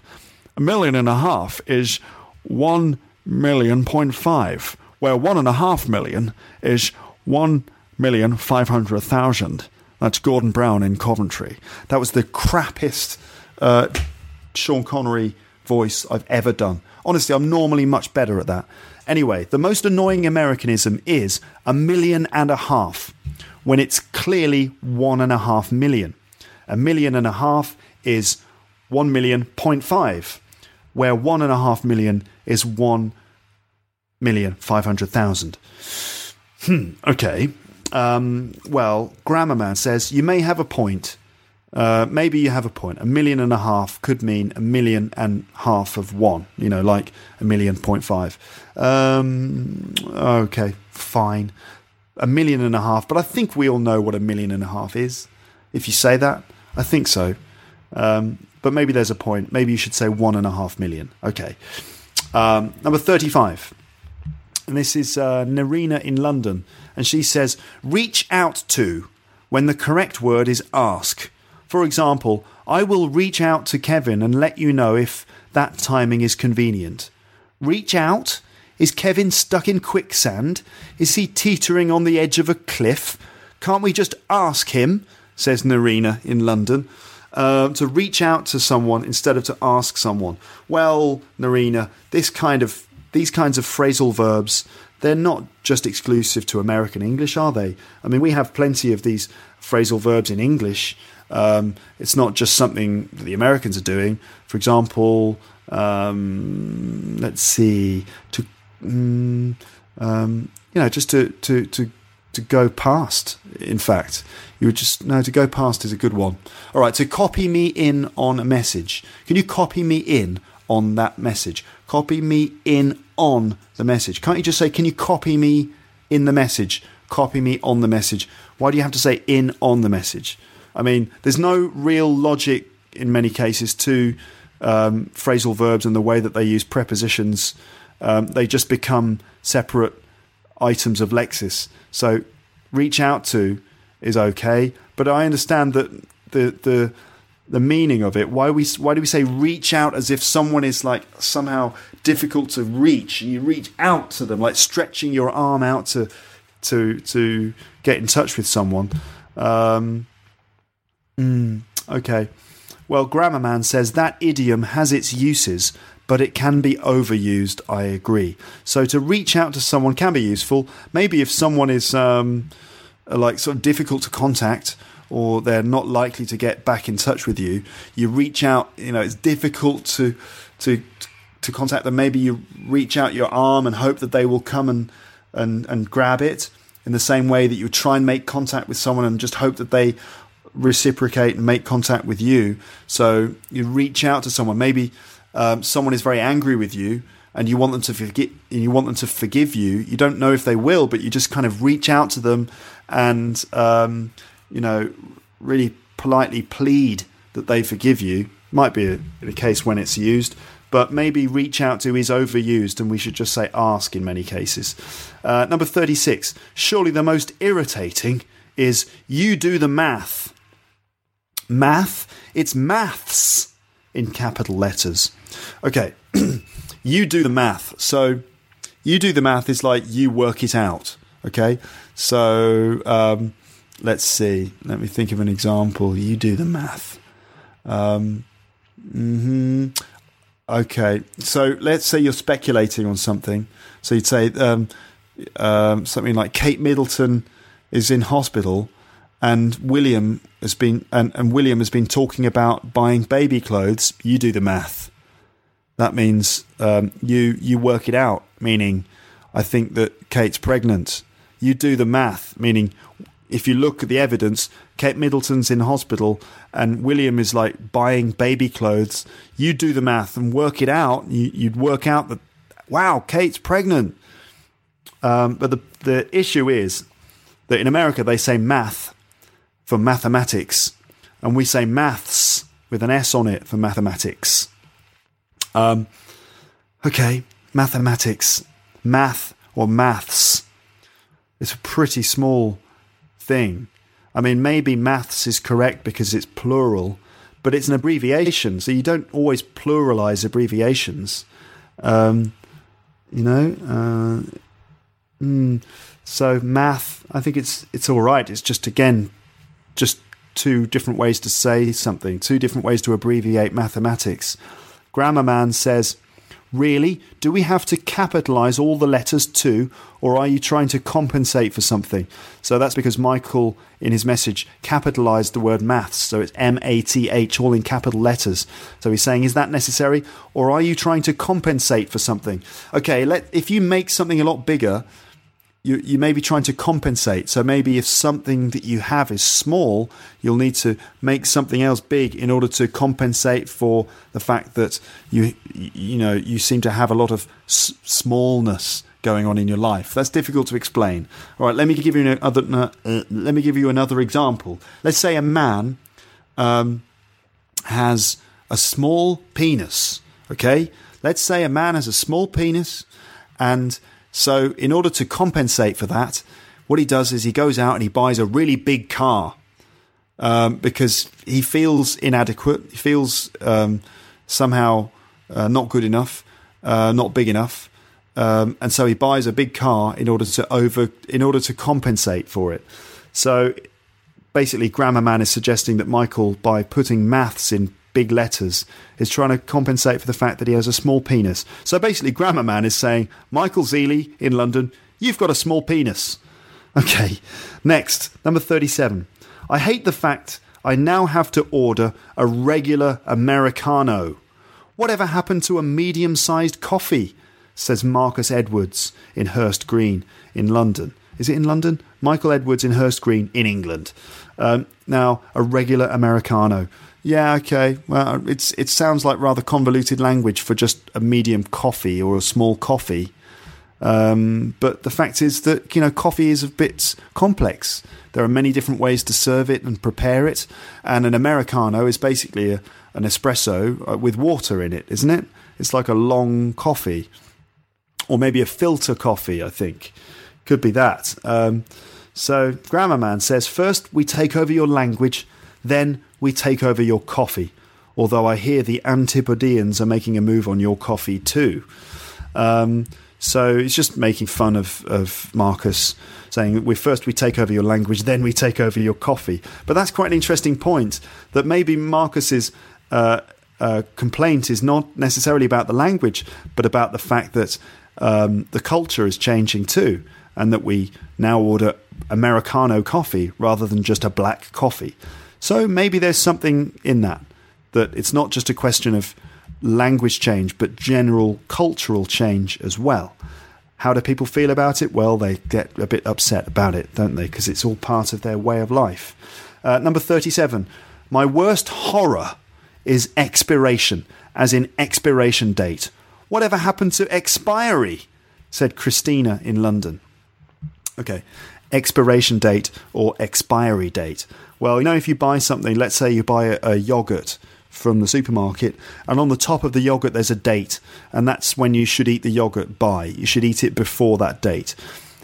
A million and a half is one million point five, where one and a half million is one million five hundred thousand. That's Gordon Brown in Coventry. That was the crappiest uh, Sean Connery voice I've ever done. Honestly, I'm normally much better at that. Anyway, the most annoying Americanism is a million and a half when it's clearly one and a half million. A million and a half is one million point five, where one and a half million is one million five hundred thousand. Hmm, okay. Um, well, Grammar Man says you may have a point uh, maybe you have a point. A million and a half could mean a million and half of one, you know, like a million point five. Um, okay, fine. A million and a half, but I think we all know what a million and a half is. If you say that, I think so. Um, but maybe there's a point. Maybe you should say one and a half million. Okay. Um, number 35. and this is uh, Narina in London, and she says, reach out to when the correct word is ask. For example, I will reach out to Kevin and let you know if that timing is convenient. Reach out? Is Kevin stuck in quicksand? Is he teetering on the edge of a cliff? Can't we just ask him? says Narina in London. Uh, to reach out to someone instead of to ask someone. Well, Narina, this kind of these kinds of phrasal verbs they're not just exclusive to American English, are they? I mean, we have plenty of these phrasal verbs in English. Um, it's not just something that the Americans are doing. For example, um, let's see, to mm, um, you know, just to to to to go past. In fact, you would just no to go past is a good one. All right, to copy me in on a message. Can you copy me in on that message? Copy me in on the message. Can't you just say, can you copy me in the message? Copy me on the message. Why do you have to say in on the message? I mean, there's no real logic in many cases to um, phrasal verbs and the way that they use prepositions. Um, they just become separate items of lexis. So, reach out to is okay, but I understand that the the the meaning of it. Why we why do we say reach out as if someone is like somehow difficult to reach? You reach out to them, like stretching your arm out to to to get in touch with someone. Um, mm, okay. Well, Grammar Man says that idiom has its uses, but it can be overused. I agree. So to reach out to someone can be useful. Maybe if someone is um, like sort of difficult to contact or they're not likely to get back in touch with you, you reach out. You know, it's difficult to to to contact them. Maybe you reach out your arm and hope that they will come and and and grab it in the same way that you try and make contact with someone and just hope that they reciprocate and make contact with you. So you reach out to someone. Maybe um, someone is very angry with you and you want them to forget and you want them to forgive you. You don't know if they will, but you just kind of reach out to them and um, you know, really politely plead that they forgive you. Might be a, a case when it's used, but maybe reach out to is overused and we should just say ask in many cases. Uh, number 36. Surely the most irritating is you do the math. Math? It's maths in capital letters. Okay, you do the math. So you do the math is like you work it out. Okay, so um, let's see. Let me think of an example. You do the math. Um, hmm Okay, so let's say you're speculating on something. So you'd say um, um, something like Kate Middleton is in hospital, and William has been and, and William has been talking about buying baby clothes. You do the math. That means um, you you work it out. Meaning, I think that Kate's pregnant. You do the math. Meaning, if you look at the evidence, Kate Middleton's in hospital and William is like buying baby clothes. You do the math and work it out. You, would work out that, wow, Kate's pregnant. Um, but the, the issue is that in America they say math for mathematics, and we say maths with an S on it for mathematics. Um, okay, mathematics, math or maths. It's a pretty small thing. I mean, maybe maths is correct because it's plural, but it's an abbreviation, so you don't always pluralize abbreviations. Um, you know, uh, mm, so math. I think it's it's all right. It's just again, just two different ways to say something, two different ways to abbreviate mathematics. Grammar Man says Really? Do we have to capitalize all the letters too, or are you trying to compensate for something? So that's because Michael, in his message, capitalized the word maths. So it's M A T H, all in capital letters. So he's saying, is that necessary, or are you trying to compensate for something? Okay, let, if you make something a lot bigger, you, you may be trying to compensate. So maybe if something that you have is small, you'll need to make something else big in order to compensate for the fact that you you know you seem to have a lot of s- smallness going on in your life. That's difficult to explain. All right, let me give you another. Uh, let me give you another example. Let's say a man um, has a small penis. Okay, let's say a man has a small penis and So, in order to compensate for that, what he does is he goes out and he buys a really big car um, because he feels inadequate. He feels um, somehow uh, not good enough, uh, not big enough, um, and so he buys a big car in order to over in order to compensate for it. So basically, Grammar Man is suggesting that Michael, by putting maths in big letters, is trying to compensate for the fact that he has a small penis. So basically, Grammar Man is saying, Michael Zealy in London, you've got a small penis. Okay, next, number 37. I hate the fact I now have to order a regular Americano. Whatever happened to a medium sized coffee? says Marcus Edwards in Hurst Green in London. Is it in London? Michael Edwards in Hurst Green in England. Um, now, a regular Americano. Yeah, okay. Well, it's it sounds like rather convoluted language for just a medium coffee or a small coffee. Um, but the fact is that you know coffee is a bit complex. There are many different ways to serve it and prepare it, and an americano is basically a, an espresso uh, with water in it, isn't it? It's like a long coffee, or maybe a filter coffee. I think could be that. Um, so Grammar Man says first we take over your language, then we take over your coffee. Although I hear the Antipodeans are making a move on your coffee too. Um, so it's just making fun of, of Marcus, saying we first we take over your language, then we take over your coffee. But that's quite an interesting point. That maybe Marcus's uh, uh, complaint is not necessarily about the language, but about the fact that um, the culture is changing too, and that we now order Americano coffee rather than just a black coffee. So maybe there's something in that. That it's not just a question of language change, but general cultural change as well. How do people feel about it? Well, they get a bit upset about it, don't they? Because it's all part of their way of life. Uh, number 37. My worst horror is expiration, as in expiration date. Whatever happened to expiry? said Christina in London. Okay, expiration date or expiry date. Well, you know, if you buy something, let's say you buy a, a yogurt from the supermarket, and on the top of the yogurt there's a date, and that's when you should eat the yogurt by. You should eat it before that date.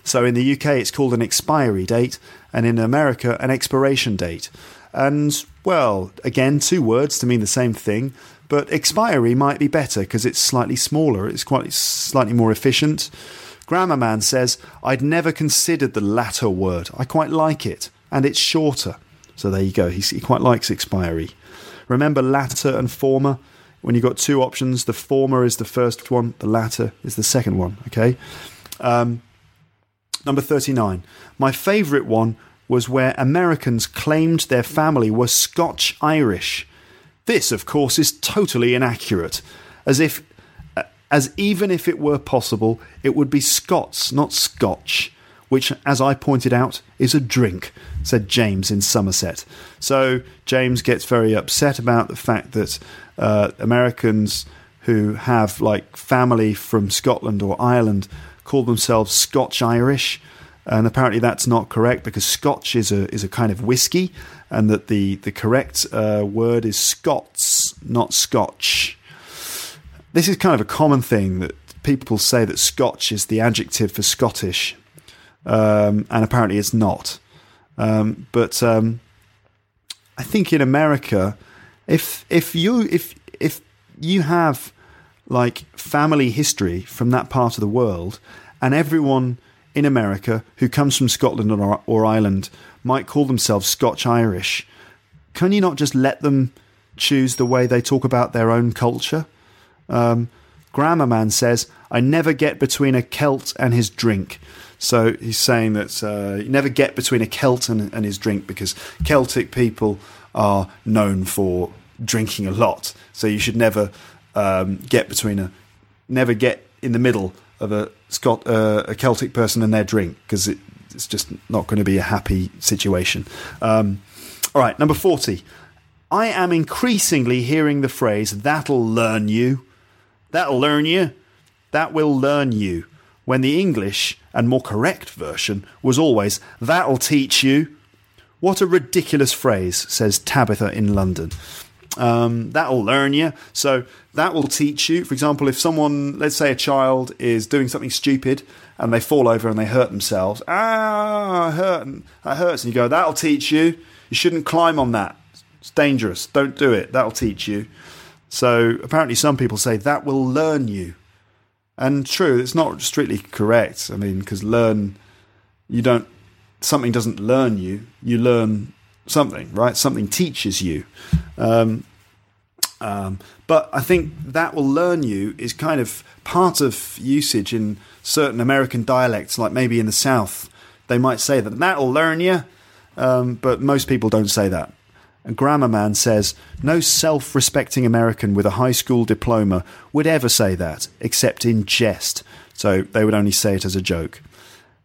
So in the UK, it's called an expiry date, and in America, an expiration date. And well, again, two words to mean the same thing, but expiry might be better because it's slightly smaller, it's quite slightly more efficient. Grammar Man says, I'd never considered the latter word. I quite like it, and it's shorter. So there you go. He, quite likes expiry. Remember latter and former? When you've got two options, the former is the first one, the latter is the second one. Okay. Um, number 39. My favourite one was where Americans claimed their family were Scotch Irish. This, of course, is totally inaccurate, as if, as even if it were possible, it would be Scots, not Scotch which, as I pointed out, is a drink, said James in Somerset. So James gets very upset about the fact that uh, Americans who have like family from Scotland or Ireland call themselves Scotch Irish. And apparently that's not correct because Scotch is a is a kind of whiskey, and that the the correct uh, word is Scots, not Scotch. This is kind of a common thing that people say that Scotch is the adjective for Scottish, um, and apparently it's not. Um, but um, I think in America, if if you if if you have like family history from that part of the world, and everyone in America who comes from Scotland or, or Ireland might call themselves Scotch Irish, can you not just let them choose the way they talk about their own culture? Um, Grammar Man says, I never get between a Celt and his drink. So he's saying that uh, you never get between a Celt and, and his drink because Celtic people are known for drinking a lot. So you should never um, get between a, never get in the middle of a Scot, uh, a Celtic person and their drink because it, it's just not going to be a happy situation. Um, all right, number 40. I am increasingly hearing the phrase, that'll learn you. That'll learn you. That will learn you when the English and more correct version was always, That'll teach you. What a ridiculous phrase, says Tabitha in London. Um, that'll learn you. So that will teach you. For example, if someone, let's say a child, is doing something stupid and they fall over and they hurt themselves, ah, hurt, that hurts, and you go, that'll teach you. You shouldn't climb on that. It's dangerous. Don't do it. That'll teach you. So apparently, some people say that will learn you. And true, it's not strictly correct. I mean, because learn, you don't, something doesn't learn you, you learn something, right? Something teaches you. Um, um, but I think that will learn you is kind of part of usage in certain American dialects, like maybe in the South, they might say that that'll learn you, um, but most people don't say that. A grammar man says no self respecting American with a high school diploma would ever say that, except in jest, so they would only say it as a joke.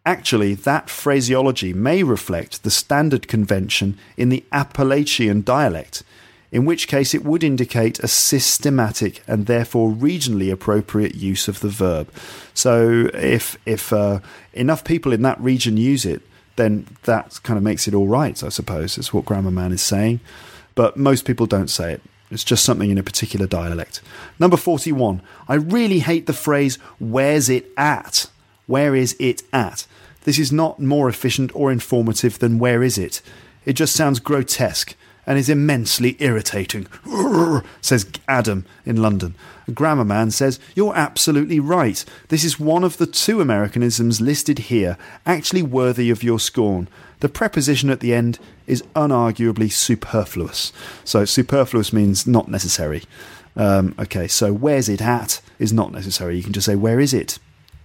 Actually, that phraseology may reflect the standard convention in the Appalachian dialect, in which case it would indicate a systematic and therefore regionally appropriate use of the verb. So, if if uh, enough people in that region use it, then that kind of makes it all right, I suppose. That's what Grammar Man is saying. But most people don't say it. It's just something in a particular dialect. Number 41. I really hate the phrase, where's it at? Where is it at? This is not more efficient or informative than where is it? It just sounds grotesque and is immensely irritating, says Adam in London. Grammar man says, You're absolutely right. This is one of the two Americanisms listed here, actually worthy of your scorn. The preposition at the end is unarguably superfluous. So, superfluous means not necessary. Um, okay, so where's it at is not necessary. You can just say, Where is it?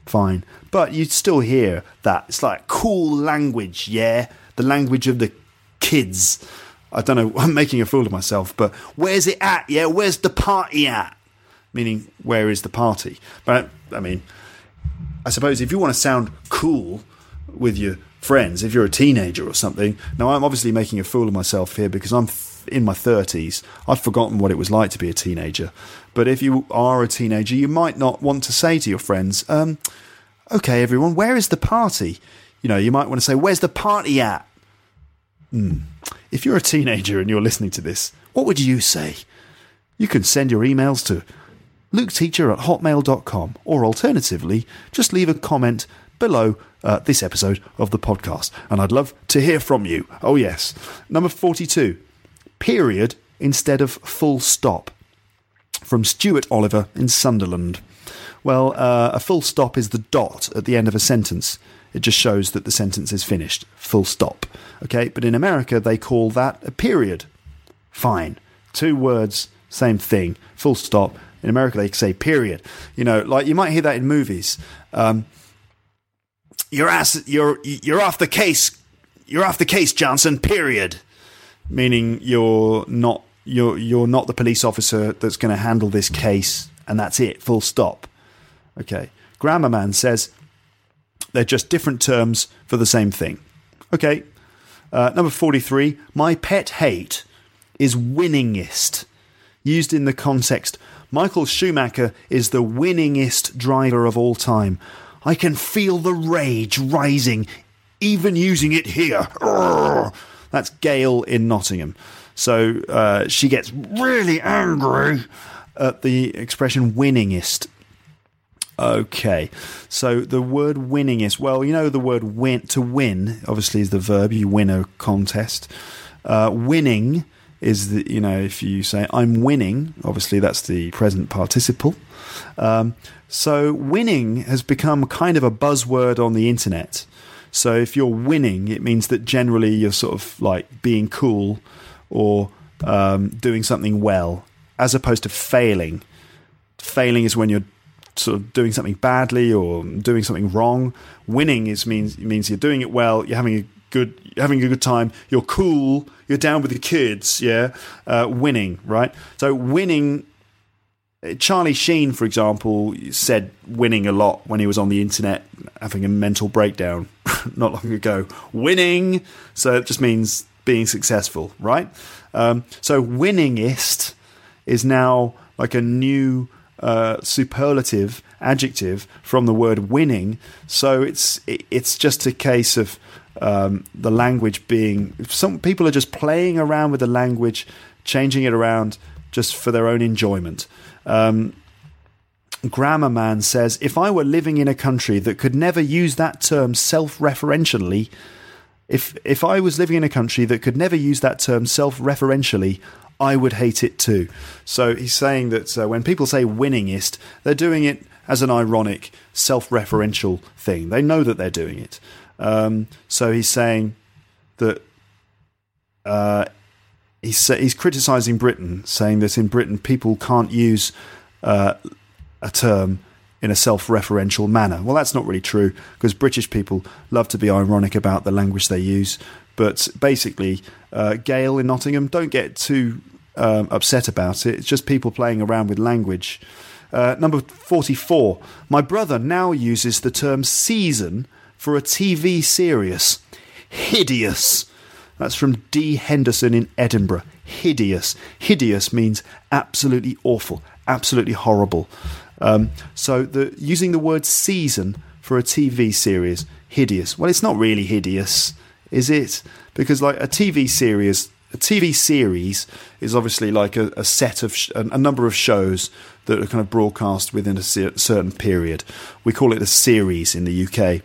fine. But you'd still hear that. It's like cool language, yeah? The language of the kids. I don't know, I'm making a fool of myself, but where's it at, yeah? Where's the party at? Meaning, where is the party? But, I mean, I suppose if you want to sound cool with your friends, if you're a teenager or something, now I'm obviously making a fool of myself here because I'm in my 30s. I've forgotten what it was like to be a teenager. But if you are a teenager, you might not want to say to your friends, um, okay, everyone, where is the party? You know, you might want to say, where's the party at? Hmm. If you're a teenager and you're listening to this, what would you say? You can send your emails to luketeacher at hotmail.com or alternatively, just leave a comment below uh, this episode of the podcast. And I'd love to hear from you. Oh, yes. Number 42 period instead of full stop. From Stuart Oliver in Sunderland. Well, uh, a full stop is the dot at the end of a sentence. It just shows that the sentence is finished. Full stop. Okay, but in America they call that a period. Fine. Two words, same thing. Full stop. In America they say period. You know, like you might hear that in movies. Um, you're ass, you're you're off the case. You're off the case, Johnson. Period meaning you're not you're you're not the police officer that's going to handle this case, and that's it. Full stop. Okay. Grammar man says they're just different terms for the same thing. Okay. Uh, number forty-three. My pet hate is winningest, used in the context. Michael Schumacher is the winningest driver of all time. I can feel the rage rising, even using it here. That's Gail in Nottingham. So uh, she gets really angry at the expression winningest. Okay, so the word winningest. Well, you know the word win to win. Obviously, is the verb. You win a contest. Uh, winning is that you know if you say I'm winning. Obviously, that's the present participle. Um, so winning has become kind of a buzzword on the internet. So if you're winning, it means that generally you're sort of like being cool or um, doing something well, as opposed to failing. Failing is when you're sort of doing something badly or doing something wrong. Winning is means means you're doing it well. You're having a good having a good time. You're cool. You're down with the kids. Yeah, uh, winning right. So winning Charlie Sheen, for example, said winning a lot when he was on the internet having a mental breakdown not long ago. Winning, so it just means being successful, right? Um, so winningest is now like a new uh, superlative adjective from the word winning. So it's it's just a case of um, the language being. Some people are just playing around with the language, changing it around just for their own enjoyment. Um, Grammar Man says, if I were living in a country that could never use that term self referentially, if, if I was living in a country that could never use that term self referentially, I would hate it too. So he's saying that uh, when people say winningest, they're doing it as an ironic, self referential thing. They know that they're doing it. Um, so he's saying that uh, he's, he's criticizing Britain, saying that in Britain people can't use uh, a term in a self referential manner. Well, that's not really true because British people love to be ironic about the language they use. But basically, uh, Gail in Nottingham, don't get too um, upset about it. It's just people playing around with language. Uh, number 44. My brother now uses the term season for a TV series. Hideous. That's from D. Henderson in Edinburgh. Hideous. Hideous means absolutely awful, absolutely horrible. Um, so the using the word season for a TV series, hideous. Well, it's not really hideous, is it? Because like a TV series, a TV series is obviously like a, a set of sh- a number of shows that are kind of broadcast within a certain period. We call it a series in the UK,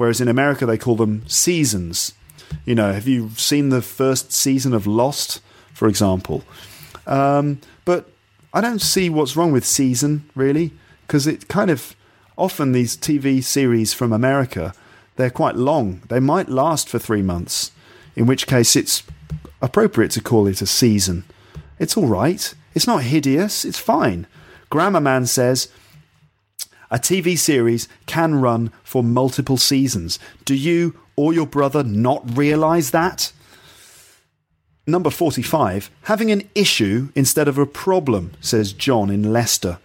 whereas in America they call them seasons. You know, have you seen the first season of Lost, for example? Um, but I don't see what's wrong with season really, because it kind of often these TV series from America they're quite long. They might last for three months, in which case it's appropriate to call it a season. It's all right. It's not hideous. It's fine. Grammar Man says a TV series can run for multiple seasons. Do you or your brother not realize that? Number 45, having an issue instead of a problem, says John in Leicester.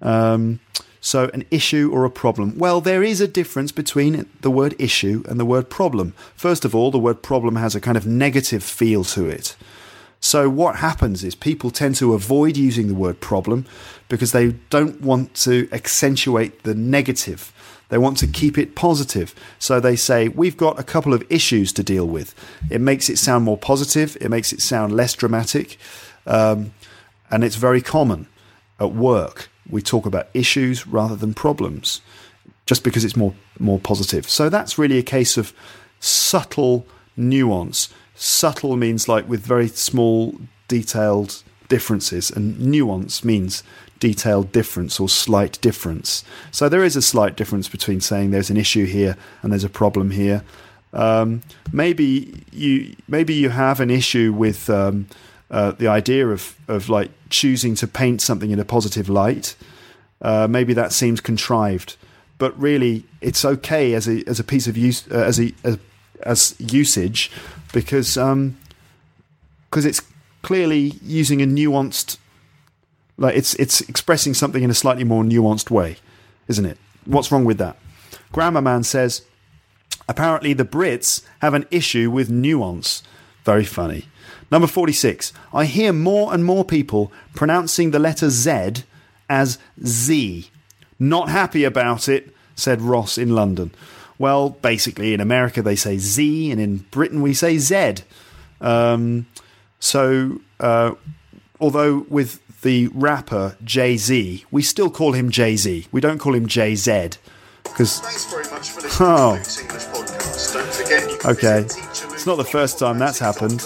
Um, so, an issue or a problem? Well, there is a difference between the word issue and the word problem. First of all, the word problem has a kind of negative feel to it. So, what happens is people tend to avoid using the word problem because they don't want to accentuate the negative. They want to keep it positive. So they say, We've got a couple of issues to deal with. It makes it sound more positive, it makes it sound less dramatic, um, and it's very common at work. We talk about issues rather than problems just because it's more, more positive. So that's really a case of subtle nuance. Subtle means like with very small, detailed differences, and nuance means detailed difference or slight difference. So there is a slight difference between saying there's an issue here and there's a problem here. Um, maybe you maybe you have an issue with um, uh, the idea of of like choosing to paint something in a positive light. Uh, maybe that seems contrived, but really it's okay as a as a piece of use uh, as a as, as usage because because um, it's clearly using a nuanced like it's it's expressing something in a slightly more nuanced way, isn't it? What's wrong with that? Grammar Man says apparently the Brits have an issue with nuance. Very funny. Number 46. I hear more and more people pronouncing the letter Z as Z. Not happy about it, said Ross in London. Well, basically, in America they say Z, and in Britain we say Z. Um, so, uh, although with the rapper Jay Z, we still call him Jay Z. We don't call him Jay Z. Because. Oh. Okay. It's not the first time that's happened.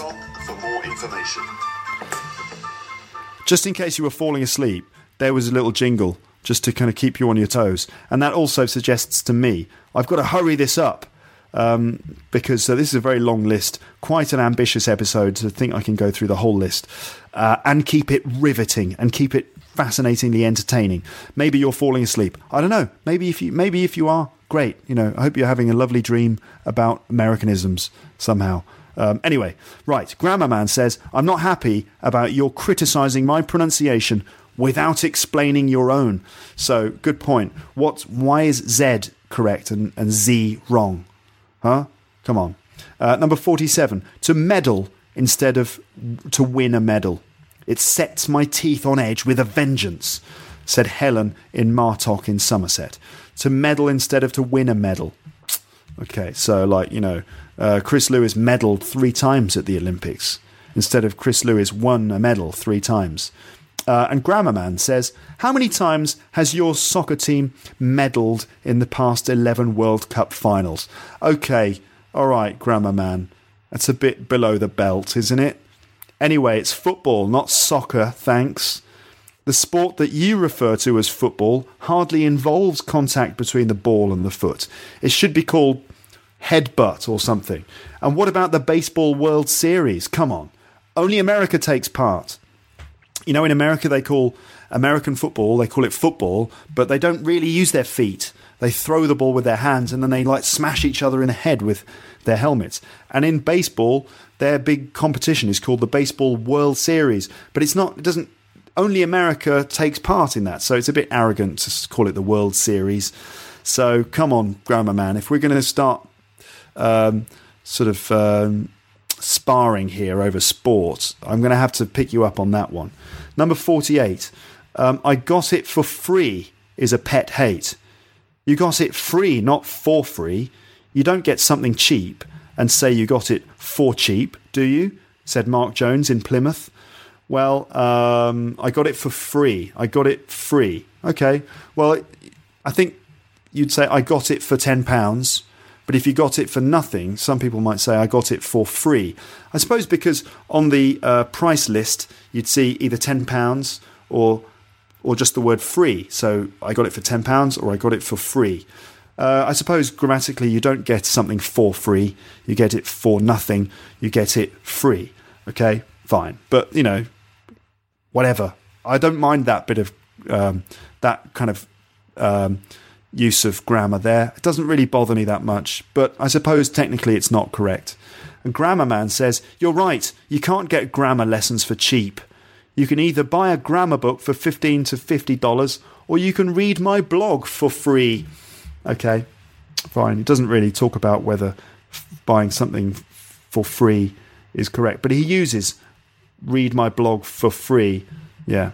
Just in case you were falling asleep, there was a little jingle just to kind of keep you on your toes. And that also suggests to me I've got to hurry this up um, because uh, this is a very long list, quite an ambitious episode to think I can go through the whole list uh, and keep it riveting and keep it fascinatingly entertaining. Maybe you're falling asleep. I don't know. Maybe if you maybe if you are, great. You know, I hope you're having a lovely dream about Americanisms somehow. Um, anyway, right. Grammar Man says, I'm not happy about your criticising my pronunciation without explaining your own. So, good point. What? Why is Z correct and, and Z wrong? Huh? Come on. Uh, number 47. To medal instead of to win a medal. It sets my teeth on edge with a vengeance, said Helen in Martock in Somerset. To medal instead of to win a medal. Okay, so like, you know, uh, Chris Lewis medalled three times at the Olympics instead of Chris Lewis won a medal three times. Uh, and Grammarman says, How many times has your soccer team medalled in the past 11 World Cup finals? Okay, all right, grammar man. That's a bit below the belt, isn't it? Anyway, it's football, not soccer, thanks. The sport that you refer to as football hardly involves contact between the ball and the foot. It should be called headbutt or something. And what about the Baseball World Series? Come on. Only America takes part. You know, in America, they call American football, they call it football, but they don't really use their feet. They throw the ball with their hands and then they like smash each other in the head with their helmets. And in baseball, their big competition is called the Baseball World Series, but it's not, it doesn't, only America takes part in that. So it's a bit arrogant to call it the World Series. So come on, Grammar Man, if we're going to start um, sort of um, sparring here over sports, I'm going to have to pick you up on that one. Number 48, um, I got it for free is a pet hate. You got it free, not for free. You don't get something cheap and say you got it for cheap, do you? said Mark Jones in Plymouth. Well, um, I got it for free. I got it free. Okay. Well, I think you'd say I got it for £10 but if you got it for nothing, some people might say, I got it for free. I suppose because on the uh, price list, you'd see either £10 or, or just the word free. So I got it for £10 or I got it for free. Uh, I suppose grammatically, you don't get something for free, you get it for nothing, you get it free. Okay, fine. But, you know, whatever. I don't mind that bit of um, that kind of. Um, use of grammar there. It doesn't really bother me that much, but I suppose technically it's not correct. And Grammar Man says, You're right, you can't get grammar lessons for cheap. You can either buy a grammar book for 15 to $50 or you can read my blog for free. Okay, fine. It doesn't really talk about whether buying something for free is correct, but he uses read my blog for free. Yeah.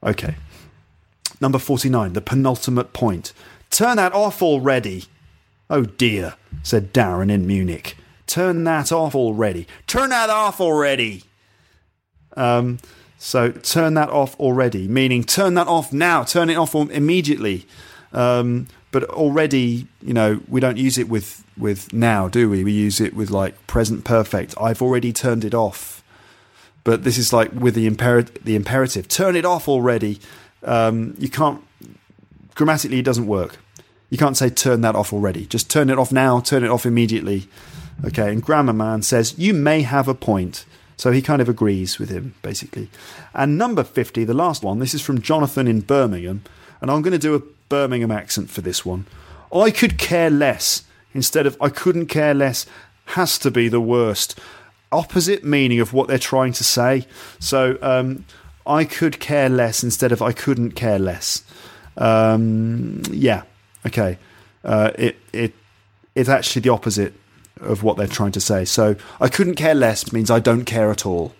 Okay. Number 49, the penultimate point. Turn that off already. Oh dear, said Darren in Munich. Turn that off already. Turn that off already. Um, so turn that off already, meaning turn that off now, turn it off immediately. Um, but already, you know, we don't use it with, with now, do we? We use it with like present perfect. I've already turned it off. But this is like with the, imper- the imperative. Turn it off already um, you can't grammatically it doesn't work. You can't say turn that off already. Just turn it off now, turn it off immediately. Okay, and Grammar Man says you may have a point. So he kind of agrees with him, basically. And number 50, the last one, this is from Jonathan in Birmingham. And I'm going to do a Birmingham accent for this one. I could care less instead of I couldn't care less has to be the worst. Opposite meaning of what they're trying to say. So um, I could care less instead of I couldn't care less. Um, yeah, okay. Uh, it it it's actually the opposite of what they're trying to say. So I couldn't care less means I don't care at all.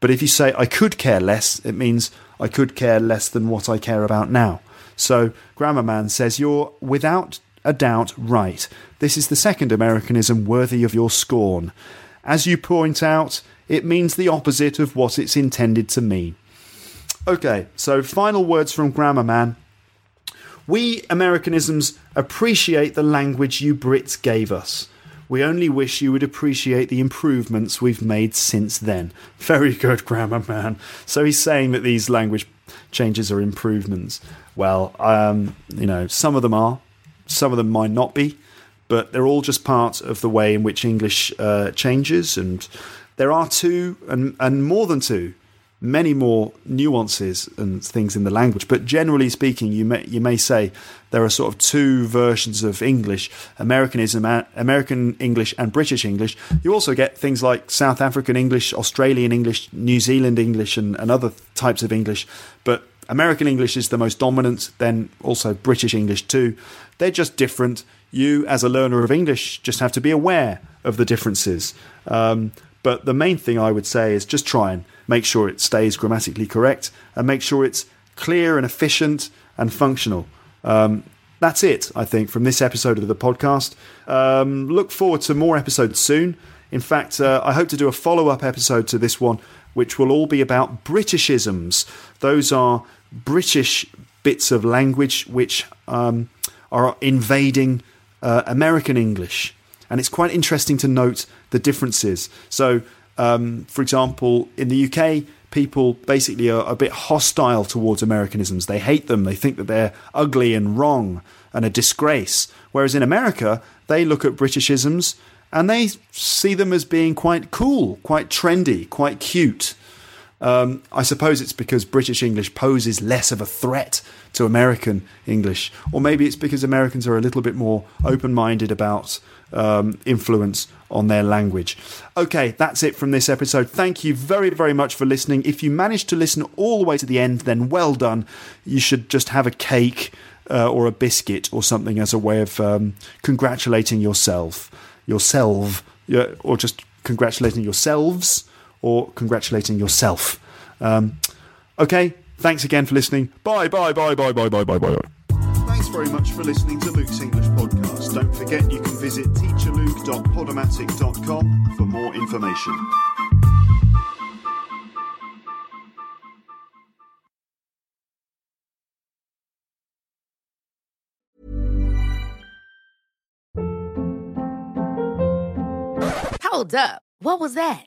But if you say I could care less, it means I could care less than what I care about now. So Grammar Man says you're without a doubt right. This is the second Americanism worthy of your scorn. As you point out, it means the opposite of what it's intended to mean. Okay, so final words from Grammar Man. We Americanisms appreciate the language you Brits gave us. We only wish you would appreciate the improvements we've made since then. Very good, Grammar Man. So he's saying that these language changes are improvements. Well, um, you know, some of them are, some of them might not be, but they're all just part of the way in which English uh, changes. And there are two, and, and more than two, many more nuances and things in the language. But generally speaking, you may you may say there are sort of two versions of English: Americanism, American English, and British English. You also get things like South African English, Australian English, New Zealand English, and, and other types of English. But American English is the most dominant. Then also British English too. They're just different. You, as a learner of English, just have to be aware of the differences. Um, but the main thing I would say is just try and make sure it stays grammatically correct, and make sure it's clear and efficient and functional. Um, that's it, I think, from this episode of the podcast. Um, look forward to more episodes soon. In fact, uh, I hope to do a follow up episode to this one, which will all be about Britishisms. Those are British bits of language which um, are invading uh, American English. And it's quite interesting to note the differences. So, um, for example, in the UK, people basically are a bit hostile towards Americanisms. They hate them, they think that they're ugly and wrong and a disgrace. Whereas in America, they look at Britishisms and they see them as being quite cool, quite trendy, quite cute. Um, I suppose it's because British English poses less of a threat to American English, or maybe it's because Americans are a little bit more open minded about um, influence on their language. Okay, that's it from this episode. Thank you very, very much for listening. If you managed to listen all the way to the end, then well done. You should just have a cake uh, or a biscuit or something as a way of um, congratulating yourself, yourself, or just congratulating yourselves or congratulating yourself. Um, okay, thanks again for listening. Bye, bye, bye, bye, bye, bye, bye, bye. Bye. Thanks very much for listening to Luke's English podcast. Don't forget you can visit teacherluke.podomatic.com for more information. Hold up. What was that?